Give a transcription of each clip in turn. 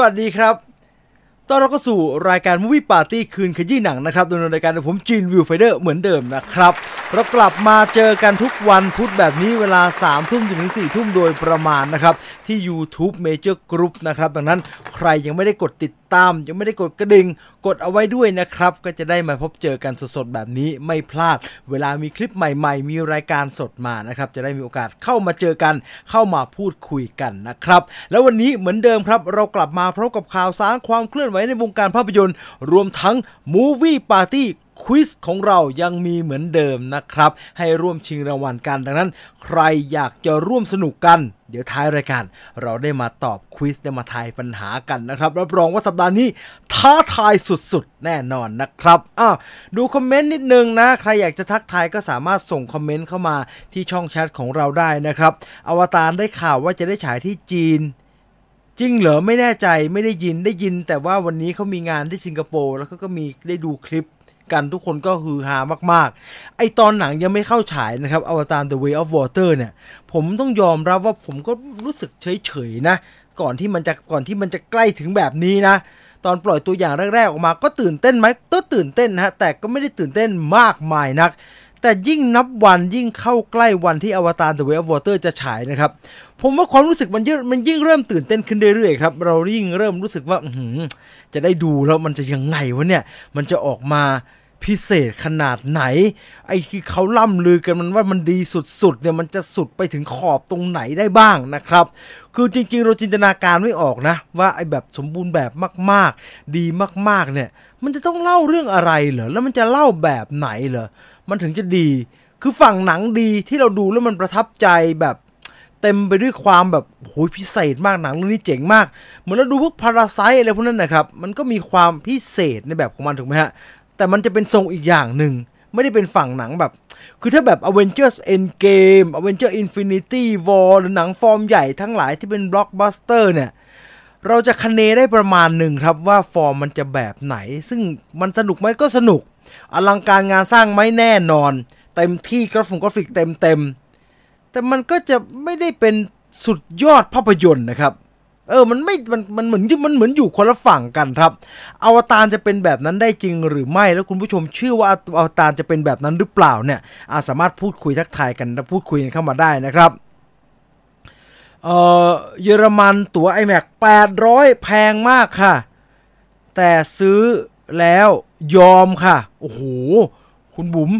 วัสดีครับ ตอนเราก็สู่รายการ Movie Party คืนขยี้หนังนะครับดำเนินรายการโดยผมจีนวิวไฟเดอร์เหมือนเดิมนะครับ เรากลับมาเจอกันทุกวันพุธแบบนี้เวลา3ทุ่มถึง4ทุ่มโดยประมาณนะครับ ที่ YouTube Major Group นะครับ ดังนั้นใครยังไม่ได้กดติดตาม ยังไม่ได้กดกระดิ่ง กดเอาไว้ด้วยนะครับ ก็จะได้มาพบเจอกันสดๆ แบบนี้ไม่พลาด เวลามีคลิปใหม่ๆ มีรายการสดมานะครับ จะได้มีโอกาสเข้ามาเจอกัน เข้ามาพูดคุยกันนะครับ แล้ววันนี้เหมือนเดิมครับ เรากลับมาพร้อมกับข่าวสารความเคลื่อนไหวในวงการภาพยนตร์ รวมทั้ง Movie Party ควิสของเรายังมีเหมือนเดิมนะครับ ให้ร่วมชิงรางวัลกันดังนั้น ใครอยากจะร่วมสนุกกัน เดี๋ยวท้ายรายการ เราได้มาตอบควิสได้มาทายปัญหากันนะครับรับรองว่าสัปดาห์นี้ท้าทายสุดๆ แน่นอนนะครับอ้าวดูคอมเมนต์นิดนึงนะ ใครอยากจะทักทายก็สามารถส่งคอมเมนต์เข้ามาที่ช่องแชทของเราได้นะครับอวตารได้ข่าวว่าจะได้ฉายที่จีนจริงเหรอไม่แน่ใจไม่ได้ยินได้ยิน แต่ว่าวันนี้เขามีงานที่สิงคโปร์แล้วเขาก็มีได้ดูคลิป กันทุกคนก็ฮือฮามากๆ ไอตอนหนังยังไม่เข้าฉายนะครับอวตาร The Way of Water เนี่ย ผมต้องยอมรับว่าผมก็รู้สึกเฉยๆนะ ก่อนที่มันจะก่อนที่มันจะใกล้ถึงแบบนี้นะ ตอนปล่อยตัวอย่างแรกๆออกมาก็ตื่นเต้นไหมก็ตื่นเต้นนะฮะแต่ก็ไม่ได้ตื่นเต้นมากมายนักแต่ยิ่งนับวันยิ่งเข้าใกล้วันที่อวตาร The Way of Water จะฉายนะครับ ผมว่าความรู้สึกมันยิ่งมันยิ่งเริ่มตื่นเต้นขึ้นเรื่อยๆครับ เรายิ่งเริ่มรู้สึกว่าจะได้ดูแล้วมันจะยังไงวะเนี่ย มันจะออกมา พิเศษขนาดไหน ไอ้ที่เขาล่ำลือกันมันว่ามันดีสุดๆเนี่ยมันจะสุดไปถึงขอบตรงไหนได้บ้างนะครับ คือจริงๆ เราจินตนาการไม่ออกนะ ว่าไอ้แบบสมบูรณ์แบบมากๆ ดีมากๆเนี่ย มันจะต้องเล่าเรื่องอะไรเหรอแล้วมันจะเล่าแบบไหนเหรอมันถึงจะดี คือฝั่งหนังดีที่เราดูแล้วมันประทับใจแบบเต็มไปด้วยความแบบโหยพิเศษมากหนังเรื่องนี้เจ๋งมาก เหมือนเราดูพวก Parasite อะไรพวกนั้นนะครับ มันก็มีความพิเศษในแบบของมันถูกไหมฮะ แต่มันจะเป็นทรงอีกอย่างหนึ่ง ไม่ได้เป็นฝั่งหนังแบบ คือถ้าแบบ Avengers Endgame Avengers Infinity War หรือหนังฟอร์มใหญ่ทั้งหลายที่เป็นบล็อกบัสเตอร์เนี่ย เราจะคะเนได้ประมาณหนึ่งครับว่าฟอร์มมันจะแบบไหน ซึ่งมันสนุกไหมก็สนุก อลังการงานสร้างไหมแน่นอน เต็มที่กราฟิกกราฟิกเต็มเต็มแต่มันก็จะไม่ได้เป็นสุดยอดภาพยนตร์นะครับ เออมันไม่มันมันเหมือนมันเหมือนอยู่คนละฝั่งกันครับ อวตารจะเป็นแบบนั้นได้จริงหรือไม่แล้วคุณผู้ชมเชื่อว่าอวตารจะเป็นแบบนั้นหรือเปล่าเนี่ยอาสามารถพูดคุยทักทายกันและพูดคุยกันเข้ามาได้นะครับเออเยอรมันตั๋ว iMac 800 แพงมากค่ะ แต่ซื้อแล้วยอมค่ะ โอ้โห คุณบุ๋ม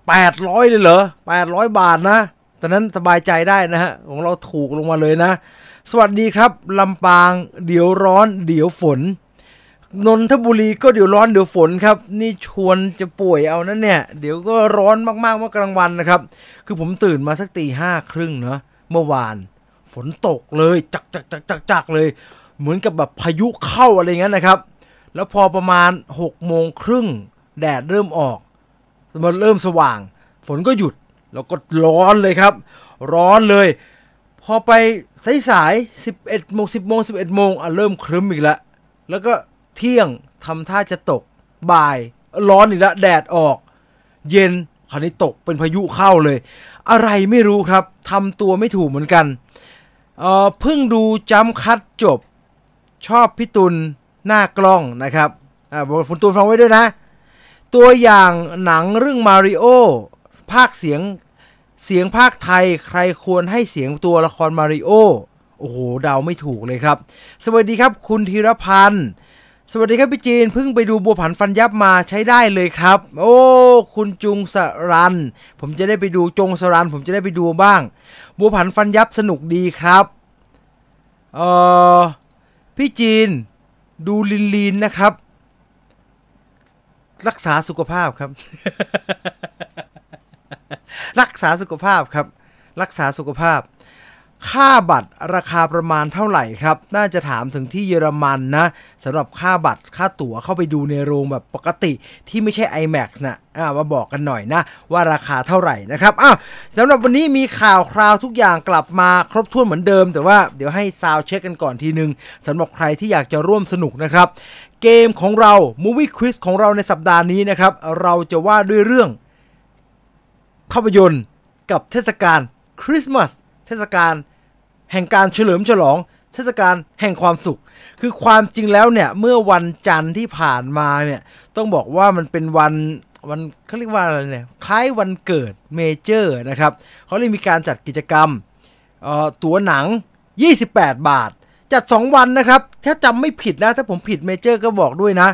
800 เลยเหรอ 800 บาทนะตอนนั้นสบายใจได้นะฮะ ของเราถูกลงมาเลยนะ สวัสดีครับลำปางเดี๋ยวร้อนเดี๋ยวฝน นนทบุรีก็เดี๋ยวร้อนเดี๋ยวฝนครับ นี่ชวนจะป่วยเอานั่นเนี่ย เดี๋ยวก็ร้อนมากๆเมื่อกลางวันนะครับ คือผมตื่นมาสักตีห้าครึ่งเนาะเมื่อวาน ฝนตกเลยจักจักจักจักจักเลย เหมือนกับแบบพายุเข้าอะไรเงี้ยนะครับ แล้วพอประมาณ6กโมงครึ่งแดดเริ่มออกมันเริ่มสว่าง ฝนก็หยุดแล้วก็ร้อนเลยครับ ร้อนเลย พอไปสายสายสิบเอ็ดโมงสิบโมงสิบเอ็ดโมงอะเริ่มครึ้มอีกแล้วแล้วก็เที่ยงทำท่าจะตกบ่าย ร้อนอีกแล้วแดดออก เย็นคราวนี้ตกเป็นพายุเข้าเลย อะไรไม่รู้ครับทำตัวไม่ถูกเหมือนกันเอ่อเพิ่งดูจัมคัดจบ ชอบพี่ตุลหน้ากล้องนะครับอ่าบอกคุณตูนฟังไว้ด้วยนะ ตัวอย่างหนังเรื่องมาริโอภาคเสียง เสียงภาคไทยใครควรให้เสียงตัวละครมาริโอโอ้โหเดาไม่ถูกเลยครับ สวัสดีครับคุณธีรพันธ์สวัสดีครับพี่จีนเพิ่งไปดูบัวผันฟันยับมาใช้ได้เลยครับ โอ้ คุณจุงสรัน ผมจะได้ไปดูจงสรัน ผมจะได้ไปดูบ้าง บัวผันฟันยับสนุกดีครับเออพี่จีนดูลินลีนนะครับ รักษาสุขภาพครับ รักษาสุขภาพครับ รักษาสุขภาพ ค่าบัตรราคาประมาณเท่าไหร่ครับ น่าจะถามถึงที่เยอรมันนะสำหรับค่าบัตรค่าตั๋วเข้าไปดูในโรงแบบปกติที่ไม่ใช่ IMAX นะอ่ามาบอกกันหน่อยนะ ว่าราคาเท่าไหร่นะครับอ้าวสำหรับวันนี้มีข่าวคราวทุกอย่างกลับมาครบถ้วนเหมือนเดิม แต่ว่าเดี๋ยวให้ซาวเช็คกันก่อนทีนึงสำหรับใครที่อยากจะร่วมสนุกนะครับ เกมของเรา Movie Quiz ของเราในสัปดาห์นี้นะครับ เราจะว่าด้วยเรื่อง ภาพยนตร์กับเทศกาลคริสต์มาสเทศกาลแห่งการเฉลิมฉลอง เทศกาลแห่งความสุข คือความจริงแล้วเนี่ยเมื่อวันจันทร์ที่ผ่านมาเนี่ยต้องบอกว่ามันเป็นวันวันเขาเรียกว่าอะไรเนี่ยคล้ายวันเกิดเมเจอร์นะครับเขาเลยมีการจัดกิจกรรมตั๋วหนัง 28 บาท จัด 2 วันนะครับ ถ้าจำไม่ผิดนะ ถ้าผมผิดเมเจอร์ก็บอกด้วยนะ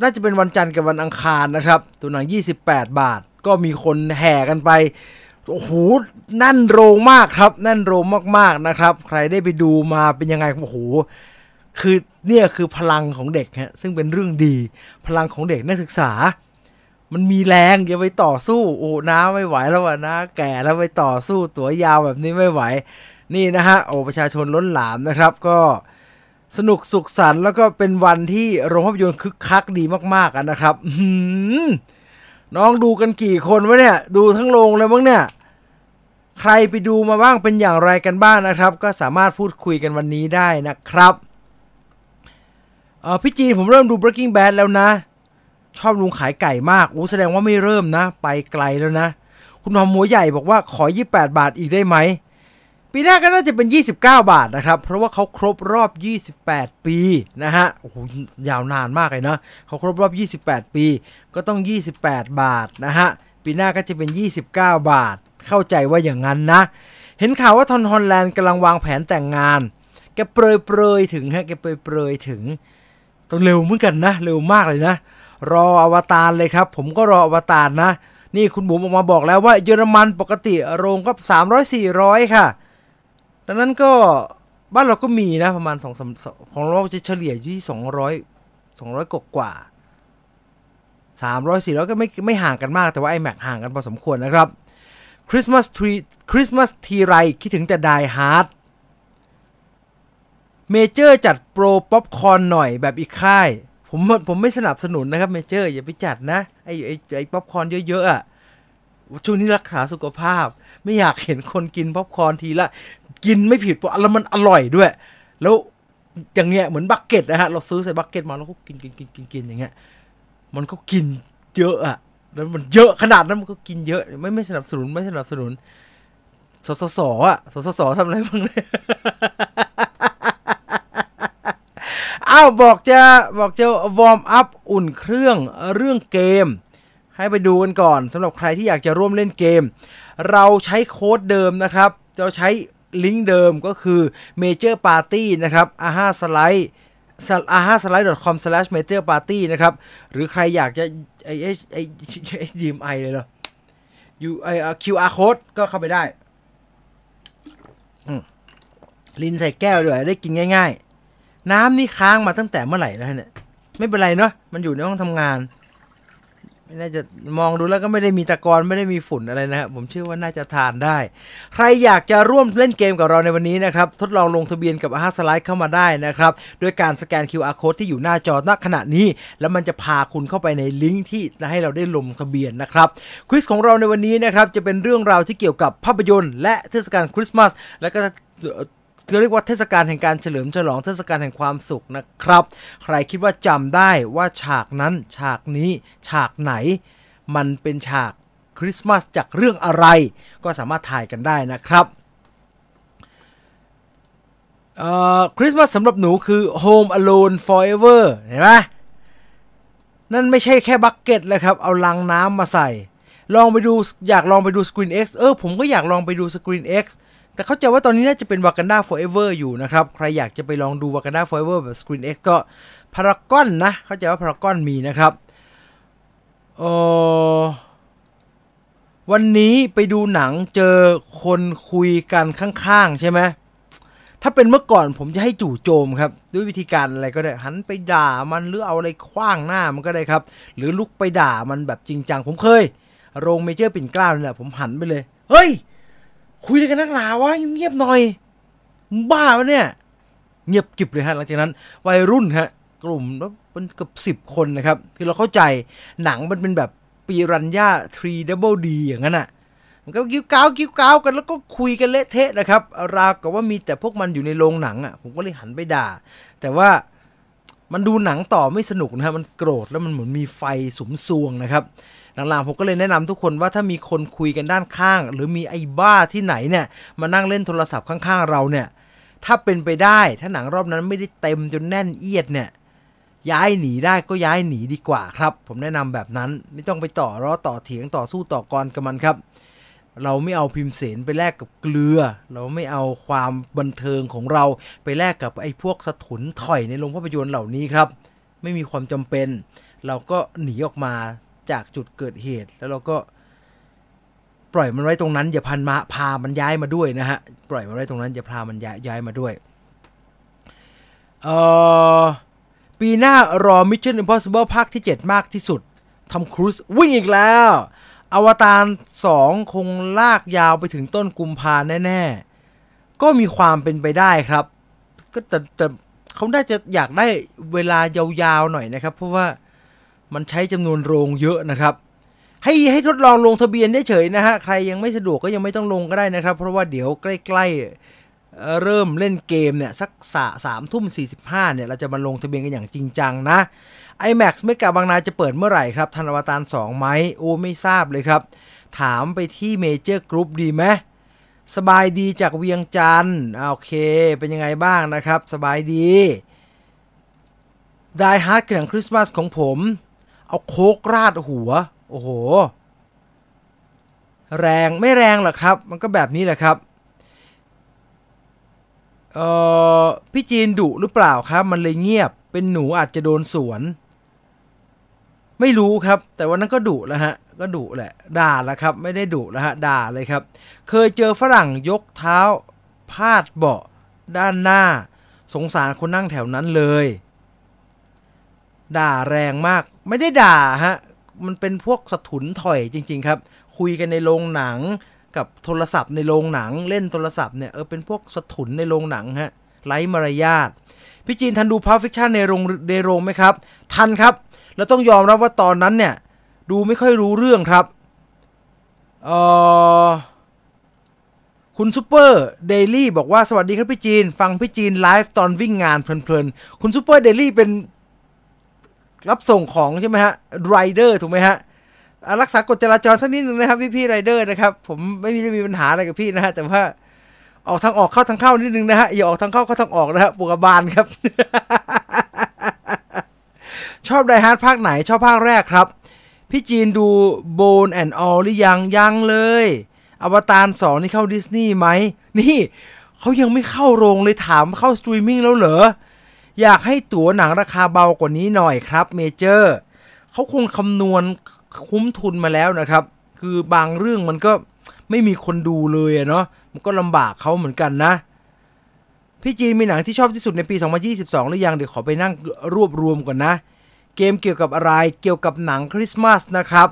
น่าจะเป็นวันจันทร์กับวันอังคารนะครับ ตัวหนัง 28 บาท ก็มีคนแห่กันไปโอ้โหแน่นโรงมากครับแน่นโรงมากๆนะครับ ใครได้ไปดูมาเป็นยังไงโอ้โหคือเนี่ยคือพลังของเด็กฮะซึ่งเป็นเรื่องดี พลังของเด็กนักศึกษา มันมีแรงอย่าไปต่อสู้โอ้น้าไม่ไหวแล้ววะนะแก่แล้วไปต่อสู้ตัวยาวแบบนี้ไม่ไหว นี่นะฮะโอ้ประชาชนล้นหลามนะครับ ก็สนุกสุขสันต์แล้วก็เป็นวันที่โรงภาพยนตร์คึกคักดีมากๆนะครับ น้องดูกันกี่คนวะเนี่ย ดูทั้งโรงเลยมั้งเนี่ย ใครไปดูมาบ้างเป็นอย่างไรกันบ้างนะครับ ก็สามารถพูดคุยกันวันนี้ได้นะครับเออพี่จีนผมเริ่มดู Breaking Bad แล้วนะ ชอบลุงขายไก่มากอู้แสดงว่าไม่เริ่มนะ ไปไกลแล้วนะ คุณหอมหัวใหญ่บอกว่าขอ 28 บาทอีกได้ไหม ปีหน้าก็น่าจะเป็น 29 บาทนะครับ เพราะว่าเขาครบรอบ 28 ปีนะฮะ โอ้โห ยาวนานมากเลยนะเขาครบรอบ 28 ปี ก็ต้อง 28 บาทนะฮะ ปีหน้าก็จะเป็น 29 บาท เข้าใจว่าอย่างนั้นนะ เห็นข่าวว่าทอนฮอลแลนด์กำลังวางแผนแต่งงาน แกเปรยเปรยถึงฮะ แกเปรยเปรยถึงต้องเร็วเหมือนกันนะ เร็วมากเลยนะ รออวตารเลยครับ ผมก็รออวตารนะ นี่คุณบุ๋มออกมาบอกแล้วว่าเยอรมันปกติโรงก็300 400 ค่ะ ดังนั้นก็บ้านเราก็มีนะประมาณ2 3ของเราจะเฉลี่ยอยู่ที่200 200กว่ากว่า300 400ก็ไม่ไม่ห่างกันมากแต่ว่า IMAX ห่างกันพอสมควรนะครับคริสต์มาสทีคริสต์มาสทีไรคิดถึงแต่ Die Hard เมเจอร์จัดโปรป๊อปคอร์นหน่อยแบบอีกค่าย ผมผมไม่สนับสนุนนะครับเมเจอร์อย่าไปจัดนะ ไอ้ไอ้ไอ้ป๊อปคอร์นเยอะๆอะช่วงนี้รักษาสุขภาพ ไม่อยากเห็นคนกินป๊อปคอร์นทีละ กินไม่ผิดเพราะแล้วมันอร่อยด้วย แล้วอย่างเงี้ยเหมือน bucket นะฮะเราซื้อใส่ bucket มาแล้วก็กินกินกินกินกินอย่างเงี้ย มันก็กินเยอะอะแล้วมันเยอะขนาดนั้นมันก็กินเยอะ ไม่ไม่สนับสนุนไม่สนับสนุนสสสอะสสสทำอะไรบ้างเลยอ้าวบอกจะบอกจะ warm up อุ่นเครื่องเรื่องเกม ให้ไปดูกันก่อนสำหรับใครที่อยากจะร่วมเล่นเกม เราใช้โค้ดเดิมนะครับ เราใช้ ลิงก์เดิมก็คือ Major Party นะครับ AhaSlides AhaSlides com slash major party นะครับ หรือใครอยากจะไอไอไอไอ DMI เลยเหรอ U ไอ QR code ก็เข้าไปได้ลินใส่แก้วด้วยได้กินง่าย ๆ น้ำนี่ค้างมาตั้งแต่เมื่อไหร่แล้วเนี่ย ไม่เป็นไรเนาะมันอยู่ในห้องทำงาน ไม่น่าจะมองดูแล้วก็ไม่ได้มีตะกอนไม่ได้มีฝุ่นอะไรนะครับผมเชื่อว่าน่าจะทานได้ ใครอยากจะร่วมเล่นเกมกับเราในวันนี้นะครับทดลองลงทะเบียนกับอาหาสไลด์เข้ามาได้นะครับด้วยการสแกน QR code ที่อยู่หน้าจอณขณะนี้ แล้วมันจะพาคุณเข้าไปในลิงก์ที่จะให้เราได้ลงทะเบียนนะครับควิสของเราในวันนี้นะครับจะเป็นเรื่องราวที่เกี่ยวกับภาพยนตร์ และเทศกาลคริสต์มาสและก็ เรียกว่าเทศกาลแห่งการเฉลิมฉลองเทศกาลแห่งความสุขนะครับ ใครคิดว่าจำได้ว่าฉากนั้นฉากนี้ฉากไหน มันเป็นฉากคริสต์มาสจากเรื่องอะไร ก็สามารถถ่ายกันได้นะครับคริสต์มาสสำหรับหนูคือ Home Alone Forever เห็นไหมนั่นไม่ใช่แค่บักเก็ตเลยครับ เอาลังน้ำมาใส่ ลองไปดูอยากลองไปดู Screen X เออผมก็อยากลองไปดู Screen X แต่เข้าใจว่าตอนนี้น่าจะเป็น Wakanda Forever อยู่นะครับ ใครอยากจะไปลองดู Wakanda Forever แบบ Screen X ก็พารากอนนะ เข้าใจว่าพารากอนมีนะครับออวันนี้ไปดูหนังเจอคนคุยกันข้างๆ ใช่ไหมถ้าเป็นเมื่อก่อนผมจะให้จู่โจมครับ ด้วยวิธีการอะไรก็ได้ หันไปด่ามันหรือเอาอะไรคว้างหน้ามันก็ได้ครับ หรือลุกไปด่ามันแบบจริงจังผมเคย โรงเมเจอร์ปิ่นเกล้านี่แหละผมหันไปเลย เฮ้ย คุยกันนักหนาวะเงียบหน่อย บ้าปะเนี่ย เงียบกิบเลยฮะหลังจากนั้น วัยรุ่นฮะ กลุ่มแล้วมันเกือบสิบคนนะครับคือเราเข้าใจหนังมันเป็นแบบปีรัญญา3 double D อย่างนั้นอะมันก็กิ้วก้าวกิ้วก้าวกันแล้วก็คุยกันเละเทะนะครับ ราวกับว่ามีแต่พวกมันอยู่ในโรงหนังอะ ผมก็เลยหันไปด่า แต่ว่ามันดูหนังต่อไม่สนุกนะฮะมันโกรธแล้วมันเหมือนมีไฟสุมซวงนะครับ หลังๆผมก็เลยแนะนำทุกคนว่าถ้ามีคนคุยกันด้านข้าง หรือมีไอ้บ้าที่ไหนเนี่ยมานั่งเล่นโทรศัพท์ข้างๆเราเนี่ยถ้าเป็นไปได้ถ้าหนังรอบนั้นไม่ได้เต็มจนแน่นเอียดเนี่ยย้ายหนีได้ก็ย้ายหนีดีกว่าครับ ผมแนะนำแบบนั้นไม่ต้องไปต่อรอต่อเถียงต่อสู้ต่อกรกับมันครับ เราไม่เอาพิมพ์เสนไปแลกกับเกลือ เราไม่เอาความบันเทิงของเราไปแลกกับไอ้พวกสถุนถอยในโรงภาพยนตร์เหล่านี้ครับ ไม่มีความจำเป็น เราก็หนีออกมา จากจุดเกิดเหตุ แล้วเราก็ปล่อยมันไว้ตรงนั้น อย่าพันมาพามันย้ายมาด้วยนะฮะปล่อยมันไว้ตรงนั้นอย่าพามันย้ายย้ายมาด้วยเอ่อปีหน้ารอ Mission Impossible ภาคที่ 7 มากที่สุดทอมครูซวิ่งอีกแล้ว อวตาร 2 คงลากยาวไปถึงต้นกุมภาแน่ ๆ ก็มีความเป็นไปได้ครับ ก็แต่แต่เขาน่าจะอยากได้เวลายาว ๆ หน่อยนะครับ เพราะว่า มันใช้จำนวนโรงเยอะนะครับ ให้ให้ทดลองลงทะเบียนได้เฉยนะฮะใครยังไม่สะดวกก็ยังไม่ต้องลงก็ได้นะครับ เพราะว่าเดี๋ยวใกล้ๆเริ่มเล่นเกมเนี่ยสักสาสามทุ่มสี่สิบห้าเนี่ยเราจะมาลงทะเบียนกันอย่างจริงจังนะ iMax ไม่กาบางนาจะเปิดเมื่อไหร่ครับทันอวตาร2ไหมโอ้ไม่ทราบเลยครับ ถามไปที่เมเจอร์กรุ๊ปดีไหมสบายดีจากเวียงจันทร์โอเค เป็นยังไงบ้างนะครับ สบายดี Die Hard หนังคริสต์มาสของผม เอาโค้กราดหัว โอ้โห แรงไม่แรงหรอกครับ มันก็แบบนี้แหละครับ เอ่อพี่จีนดุหรือเปล่าครับ มันเลยเงียบ เป็นหนูอาจจะโดนสวน ไม่รู้ครับ แต่วันนั้นก็ดุแล้วฮะ ก็ดุแหละ ด่าแล้วครับ ไม่ได้ดุแล้วฮะ ด่าเลยครับ เคยเจอฝรั่งยกเท้า พาดเบาะด้านหน้า สงสารคนนั่งแถวนั้นเลย ด่าแรงมาก ไม่ได้ด่าฮะ มันเป็นพวกสะถุนถอยจริง ๆ ครับ คุยกันในโรงหนังกับโทรศัพท์ในโรงหนังเล่นโทรศัพท์เนี่ยเออเป็นพวกสถุลในโรงหนังฮะไร้มารยาทพี่จีนทันดู Pulp Fiction ในโรงในโรงไหมครับ ทันครับแล้วต้องยอมรับว่าตอนนั้นเนี่ยดูไม่ค่อยรู้เรื่องครับเออคุณซูเปอร์เดลี่บอกว่าสวัสดีครับพี่จีน ฟังพี่จีนไลฟ์ตอนวิ่งงานเพลินๆ คุณซูเปอร์เดลี่เป็น รับส่งของใช่ไหมฮะไรเดอร์ถูกไหมฮะรักษากฎจราจรสักนิดนึงนะครับพี่พี่ไรเดอร์นะครับผมไม่มีจะมีปัญหาอะไรกับพี่นะฮะแต่ว่าออกทางออกเข้าทางเข้านิดนึงนะฮะอย่าออกทางเข้าเข้าทางออกนะฮะปวดกบาลครับ ชอบ Die Hard ภาคไหนชอบภาคแรกครับ พี่จีนดู Bones and All หรือยังยังเลย อวตารสองนี่เข้าดิสนีย์ไหมนี่เขายังไม่เข้าโรงเลยถามเข้าสตรีมมิ่งแล้วเหรอ อยากให้ตั๋วหนังราคาเบากว่านี้หน่อยครับเมเจอร์เขาคงคำนวณคุ้มทุนมาแล้วนะครับ คือบางเรื่องมันก็ไม่มีคนดูเลยเนาะมันก็ลำบากเขาเหมือนกันนะ พี่จีนมีหนังที่ชอบที่สุดในปี 2022 หรือยังเดี๋ยวขอไปนั่งรวบรวมก่อนนะ เกมเกี่ยวกับอะไรเกี่ยวกับหนังคริสต์มาสนะครับ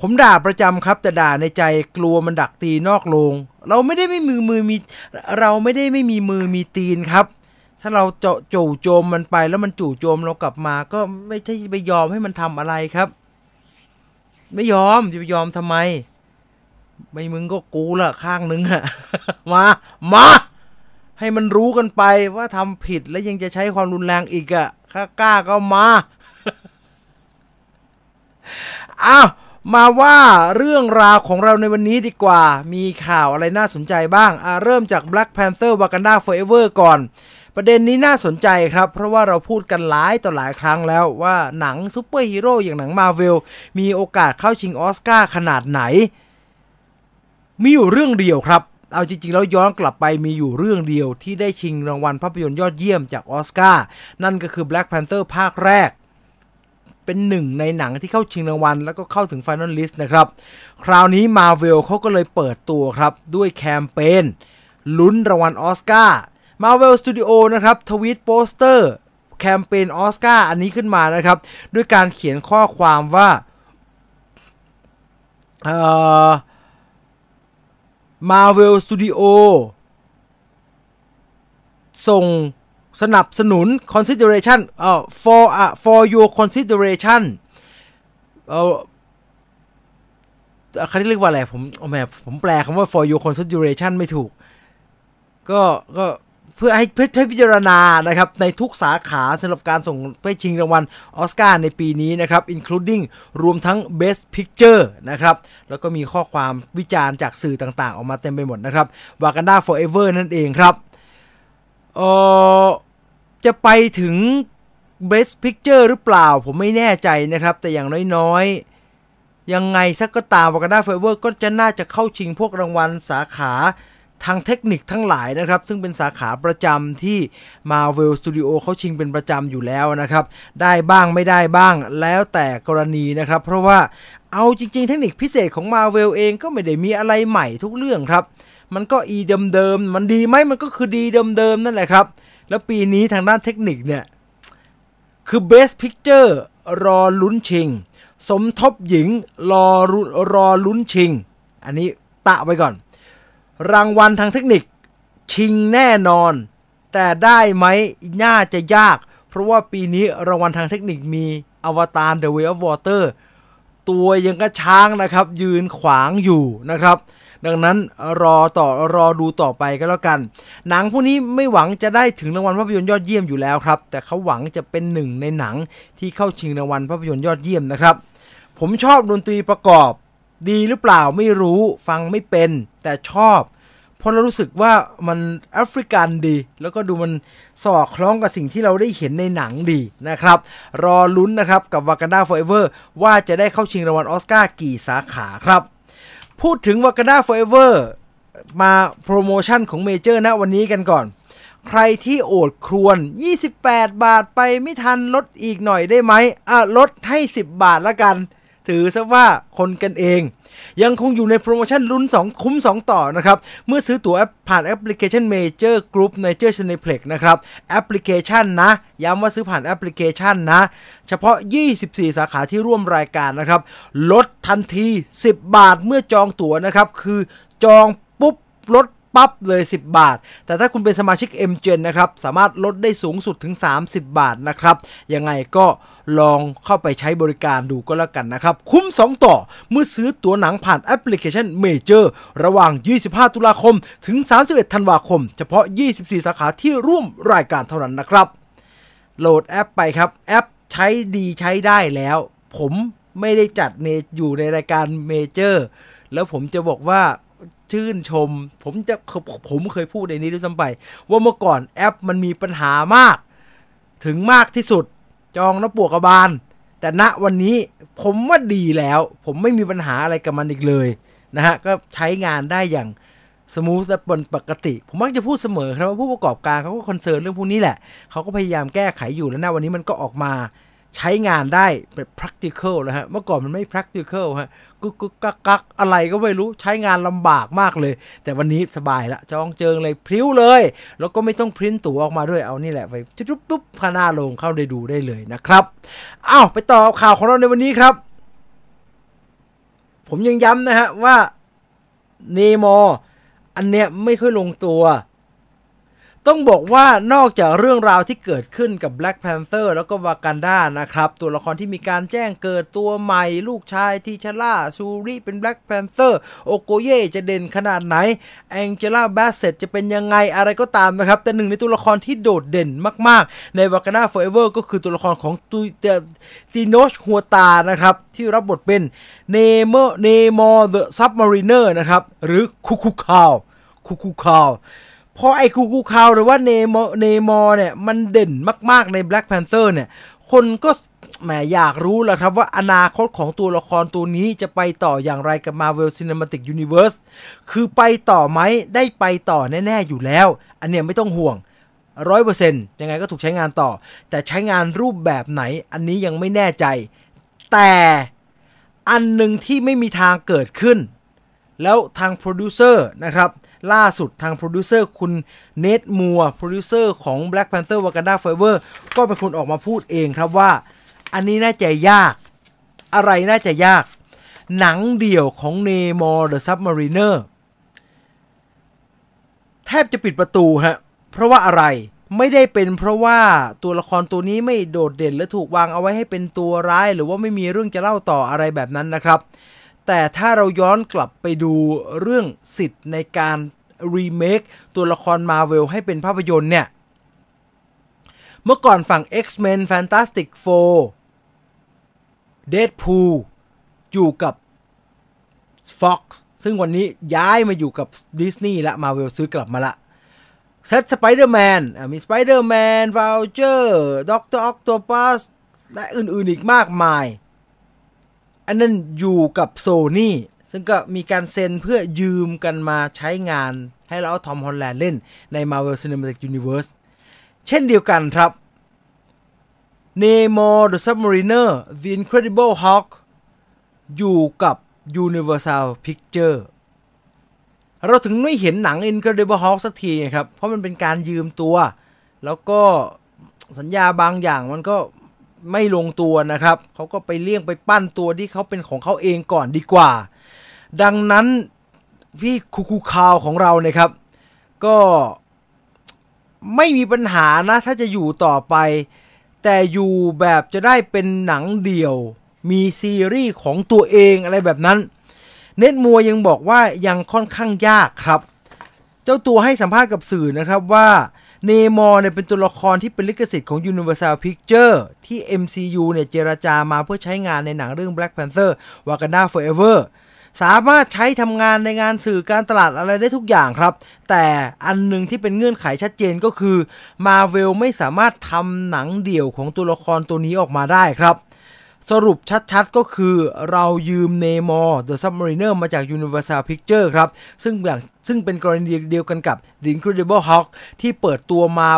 ผมด่าประจำครับแต่ด่าในใจกลัวมันดักตีนอกโรงเราไม่ได้ไม่มือมือมี เราไม่ได้ไม่มีมือมีตีนครับ ถ้าเราเจาะจู่โจมมันไปแล้วมันจู่โจมเรากลับมาก็ไม่ใช่ไปยอมให้มันทำอะไรครับ ไม่ยอมจะไปยอมทำไม ไม่มึงก็กูละข้างนึงอะมามาให้มันรู้กันไปว่าทำผิดแล้วยังจะใช้ความรุนแรงอีกอะข้ากล้าก็มาอ้าวมาว่าเรื่องราวของเราในวันนี้ดีกว่า มีข่าวอะไรน่าสนใจบ้างอ่าเริ่มจาก Black Panther Wakanda Forever ก่อน ประเด็นนี้น่าสนใจครับ เพราะว่าเราพูดกันหลายต่อหลายครั้งแล้วว่าหนังซูเปอร์ฮีโร่อย่างหนังมาเวลมีโอกาสเข้าชิงออสการ์ขนาดไหน มีอยู่เรื่องเดียวครับ เอาจริงๆ แล้วย้อนกลับไปมีอยู่เรื่องเดียวที่ได้ชิงรางวัลภาพยนตร์ยอดเยี่ยมจากออสการ์นั่นก็คือ Black Panther ภาคแรก เป็นหนึ่งในหนังที่เข้าชิงรางวัล แล้วก็เข้าถึง Final List นะครับ คราวนี้ Marvel เขาก็เลยเปิดตัวครับด้วยแคมเปญลุ้นรางวัลออสการ์ Marvel Studio นะครับทวีตโปสเตอร์แคมเปญออสการ์อันนี้ขึ้นมานะครับ ด้วยการเขียนข้อความว่าเอ่อ Marvel Studio ส่งสนับสนุน consideration เอ่อ for อะ for your consideration เอ่อเขาเรียกว่าอะไรผมโอ้แม่ผมแปลคำว่า for your consideration ไม่ถูก ก็ก็ พื่อให้เพื่อให้พิจารณานะครับในทุกสาขาสำหรับการส่งไปชิงรางวัลออสการ์ในปีนี้นะครับ including รวมทั้ง Best Picture นะครับ แล้วก็มีข้อความวิจารณ์จากสื่อต่างๆ ออกมาเต็มไปหมดนะครับ Wakanda Forever นั่นเองครับเออจะไปถึง Best Picture หรือเปล่า ผมไม่แน่ใจนะครับ แต่อย่างน้อยๆ ยังไงสักก็ตาม Wakanda Forever ก็จะน่าจะเข้าชิงพวกรางวัลสาขา ทางเทคนิคทั้งหลายนะครับ ซึ่งเป็นสาขาประจำที่ Marvel Studio เขาชิงเป็นประจำอยู่แล้วนะครับ ได้บ้างไม่ได้บ้างแล้วแต่กรณีนะครับ เพราะว่าเอาจริง ๆ เทคนิคพิเศษของ Marvel เองก็ไม่ได้มีอะไรใหม่ทุกเรื่องครับ มันก็อีเดิมๆมันดีไหมมันก็คือดีเดิมๆนั่นแหละครับ แล้วปีนี้ทางด้านเทคนิคเนี่ยคือ Best Picture รอลุ้นชิง สมทบหญิงรอรอลุ้นชิง อันนี้ตะไว้ก่อน รางวัลทางเทคนิค ชิงแน่นอน แต่ได้ไหมน่าจะยาก เพราะว่าปีนี้รางวัลทางเทคนิคมีอวตาร The Way of Water ตัวยังกระช้างนะครับ ยืนขวางอยู่นะครับ ดังนั้นรอต่อรอดูต่อไปก็แล้วกัน หนังพวกนี้ไม่หวังจะได้ถึงรางวัลภาพยนตร์ยอดเยี่ยมอยู่แล้วครับ แต่เขาหวังจะเป็นหนึ่งในหนังที่เข้าชิงรางวัลภาพยนตร์ยอดเยี่ยมนะครับ ผมชอบดนตรีประกอบ ดีหรือเปล่าไม่รู้ฟังไม่เป็นแต่ชอบ เพราะเรารู้สึกว่ามันแอฟริกันดี แล้วก็ดูมันสอดคล้องกับสิ่งที่เราได้เห็นในหนังดีนะครับ รอลุ้นนะครับกับ Wakanda Forever ว่าจะได้เข้าชิงรางวัลอสการ์กี่สาขาครับ พูดถึง Wakanda Forever มาโปรโมชั่นของเมเจอร์นะวันนี้กันก่อน ใครที่โอดครวญ 28 บาทไปไม่ทันลดอีกหน่อยได้ไหมอะลดให้ 10 บาทละกัน ถือซะว่าคนกันเอง ยังคงอยู่ในโปรโมชั่นลุ้น 2 คุ้ม 2 ต่อนะครับ เมื่อซื้อตั๋วผ่านแอปพลิเคชัน Major Group Major Cineplex นะครับ แอปพลิเคชันนะ ย้ำว่าซื้อผ่านแอปพลิเคชันนะ เฉพาะ 24 สาขาที่ร่วมรายการนะครับ ลดทันที 10 บาทเมื่อจองตั๋วนะครับ คือจองปุ๊บลด ปั๊บเลย 10 บาท แต่ถ้าคุณเป็นสมาชิก m g e n นะครับ สามารถลดได้สูงสุดถึง 30 บาทนะครับ ยังไงก็ลองเข้าไปใช้บริการดูก็แล้วกันนะครับ คุ้ม 2 ต่อ เมื่อซื้อตั๋วหนังผ่านแอปพลิเคชัน Major ระหว่าง 25 ตุลาคม ถึง 31 ธันวาคม เฉพาะ 24 สาขาที่ร่วมรายการเท่านั้นนะครับ โหลดแอปไปครับ แอปใช้ดีใช้ได้แล้ว ผมไม่ได้จัดเมอยู่ในรายการเมเจอร์แล้วผมจะบอกว่า ชื่นชม ผมจะผมเคยพูดในนี้ด้วยซ้ำไป ว่าเมื่อก่อนแอปมันมีปัญหามาก ถึงมากที่สุด จองแล้วปวดกระบาล แต่ณวันนี้ผมว่าดีแล้ว ผมไม่มีปัญหาอะไรกับมันอีกเลยนะฮะ ก็ใช้งานได้อย่าง smooth และบนปกติ ผมมักจะพูดเสมอครับว่าผู้ประกอบการเขาก็ concern เรื่องพวกนี้แหละเขาก็พยายามแก้ไขอยู่แล้วนะวันนี้มันก็ออกมา ใช้งานได้เป็น practical แล้วฮะ เมื่อก่อนมันไม่ practical ฮะกุกกุกกักกักอะไรก็ไม่รู้ใช้งานลำบากมากเลย แต่วันนี้สบายละจองเจิงเลยพริ้วเลย แล้วก็ไม่ต้องพิมพ์ตั๋วออกมาด้วยเอานี่แหละไปจุ๊บปุ๊บพาหน้าลงเข้าได้ดูได้เลยนะครับอ้าวไปต่อข่าวของเราในวันนี้ครับ ผมยังย้ำนะฮะว่าเนมออันเนี้ยไม่ค่อยลงตัว ต้องบอกว่านอกจากเรื่องราวที่เกิดขึ้นกับ Black Panther แล้วก็วากันดานะครับ ตัวละครที่มีการแจ้งเกิดตัวใหม่ ลูกชายทีชาร่าซูริเป็น Black Panther Okoye จะเด่นขนาดไหน Angela Bassett จะเป็นยังไงอะไรก็ตามนะครับ แต่หนึ่งในตัวละครที่โดดเด่นมากๆ ในวากันดา Forever ก็คือตัวละครของ Tenoch Huerta นะครับที่รับบทเป็น Namor Namor The Sub-Mariner นะครับหรือคุคุคาวคุคุคาว พอไอ้คูคูคาวหรือว่า Namor Namor เนี่ย มันเด่นมากๆใน Black Panther เนี่ย คนก็แหมอยากรู้แหละครับว่าอนาคตของตัวละครตัวนี้จะไปต่ออย่างไรกับ Marvel Cinematic Universe คือไปต่อไหมได้ไปต่อแน่ ๆ อยู่แล้ว อันเนี้ยไม่ต้องห่วงร้อยเปอร์เซ็นต์ยังไงก็ถูกใช้งานต่อ แต่ใช้งานรูปแบบไหนอันนี้ยังไม่แน่ใจ แต่อันหนึ่งที่ไม่มีทางเกิดขึ้น แล้วทางโปรดิวเซอร์นะครับ ล่าสุดทางโปรดิวเซอร์คุณ Nate Moore โปรดิวเซอร์ของ Black Panther Wakanda Forever ก็เป็นคนออกมาพูดเองครับว่า อันนี้น่าจะยาก อะไรน่าจะยาก หนังเดี่ยวของเนมอร์ The Submariner แทบจะปิดประตูฮะ เพราะว่าอะไรไม่ได้เป็นเพราะว่าตัวละครตัวนี้ไม่โดดเด่นและถูกวางเอาไว้ให้เป็นตัวร้าย หรือว่าไม่มีเรื่องจะเล่าต่ออะไรแบบนั้นนะครับ แต่ถ้าเราย้อนกลับไปดูเรื่องสิทธิ์ในการรีเมคตัวละครมาเวลให้เป็นภาพยนตร์เนี่ย เมื่อก่อนฝั่ง X-Men Fantastic Four Deadpool อยู่กับ Fox ซึ่งวันนี้ย้ายมาอยู่กับ Disney ละ Marvel ซื้อกลับมาละเซตสไปเดอร์แมนมีสไปเดอร์แมนว l ลเจอร์ด็อกเตอร์ออคโตปัสและอื่นๆอีกมากมาย อันนั้นอยู่กับโซนี่ซึ่งก็มีการเซ็นเพื่อยืมกันมาใช้งานให้เราทอมฮอลแลนด์เล่นใน Marvel Cinematic Universe เช่นเดียวกันครับ Nemo the Submariner The Incredible Hulk อยู่กับ Universal Picture เราถึงไม่เห็นหนัง Incredible Hulk สักทีไงครับ เพราะมันเป็นการยืมตัว แล้วก็สัญญาบางอย่างมันก็ ไม่ลงตัวนะครับเขาก็ไปเลี่ยงไปปั้นตัวที่เขาเป็นของเขาเองก่อนดีกว่า ดังนั้นพี่คูคูคาวของเราเนี่ยครับ ก็ไม่มีปัญหานะถ้าจะอยู่ต่อไป แต่อยู่แบบจะได้เป็นหนังเดี่ยว มีซีรีส์ของตัวเองอะไรแบบนั้น เน็ตมัวยังบอกว่ายังค่อนข้างยากครับ เจ้าตัวให้สัมภาษณ์กับสื่อนะครับว่า เนมอร์เนี่ยเป็นตัวละครที่เป็นลิขสิทธิ์ของ Universal Picture ที่ MCU เนี่ยเจราจามาเพื่อใช้งานในหนังเรื่อง Black Panther Wakanda Forever สามารถใช้ทำงานในงานสื่อการตลาดอะไรได้ทุกอย่างครับ แต่อันหนึ่งที่เป็นเงื่อนไขชัดเจนก็คือ Marvel ไม่สามารถทำหนังเดี่ยวของตัวละครตัวนี้ออกมาได้ครับ สรุปชัดๆ ก็คือเรายืมเนมอร์ The Submariner มาจาก Universal Picture ครับ ซึ่งอย่างซึ่งเป็นกรณีเดียวกันกับ The Incredible Hulk ที่เปิดตัวมา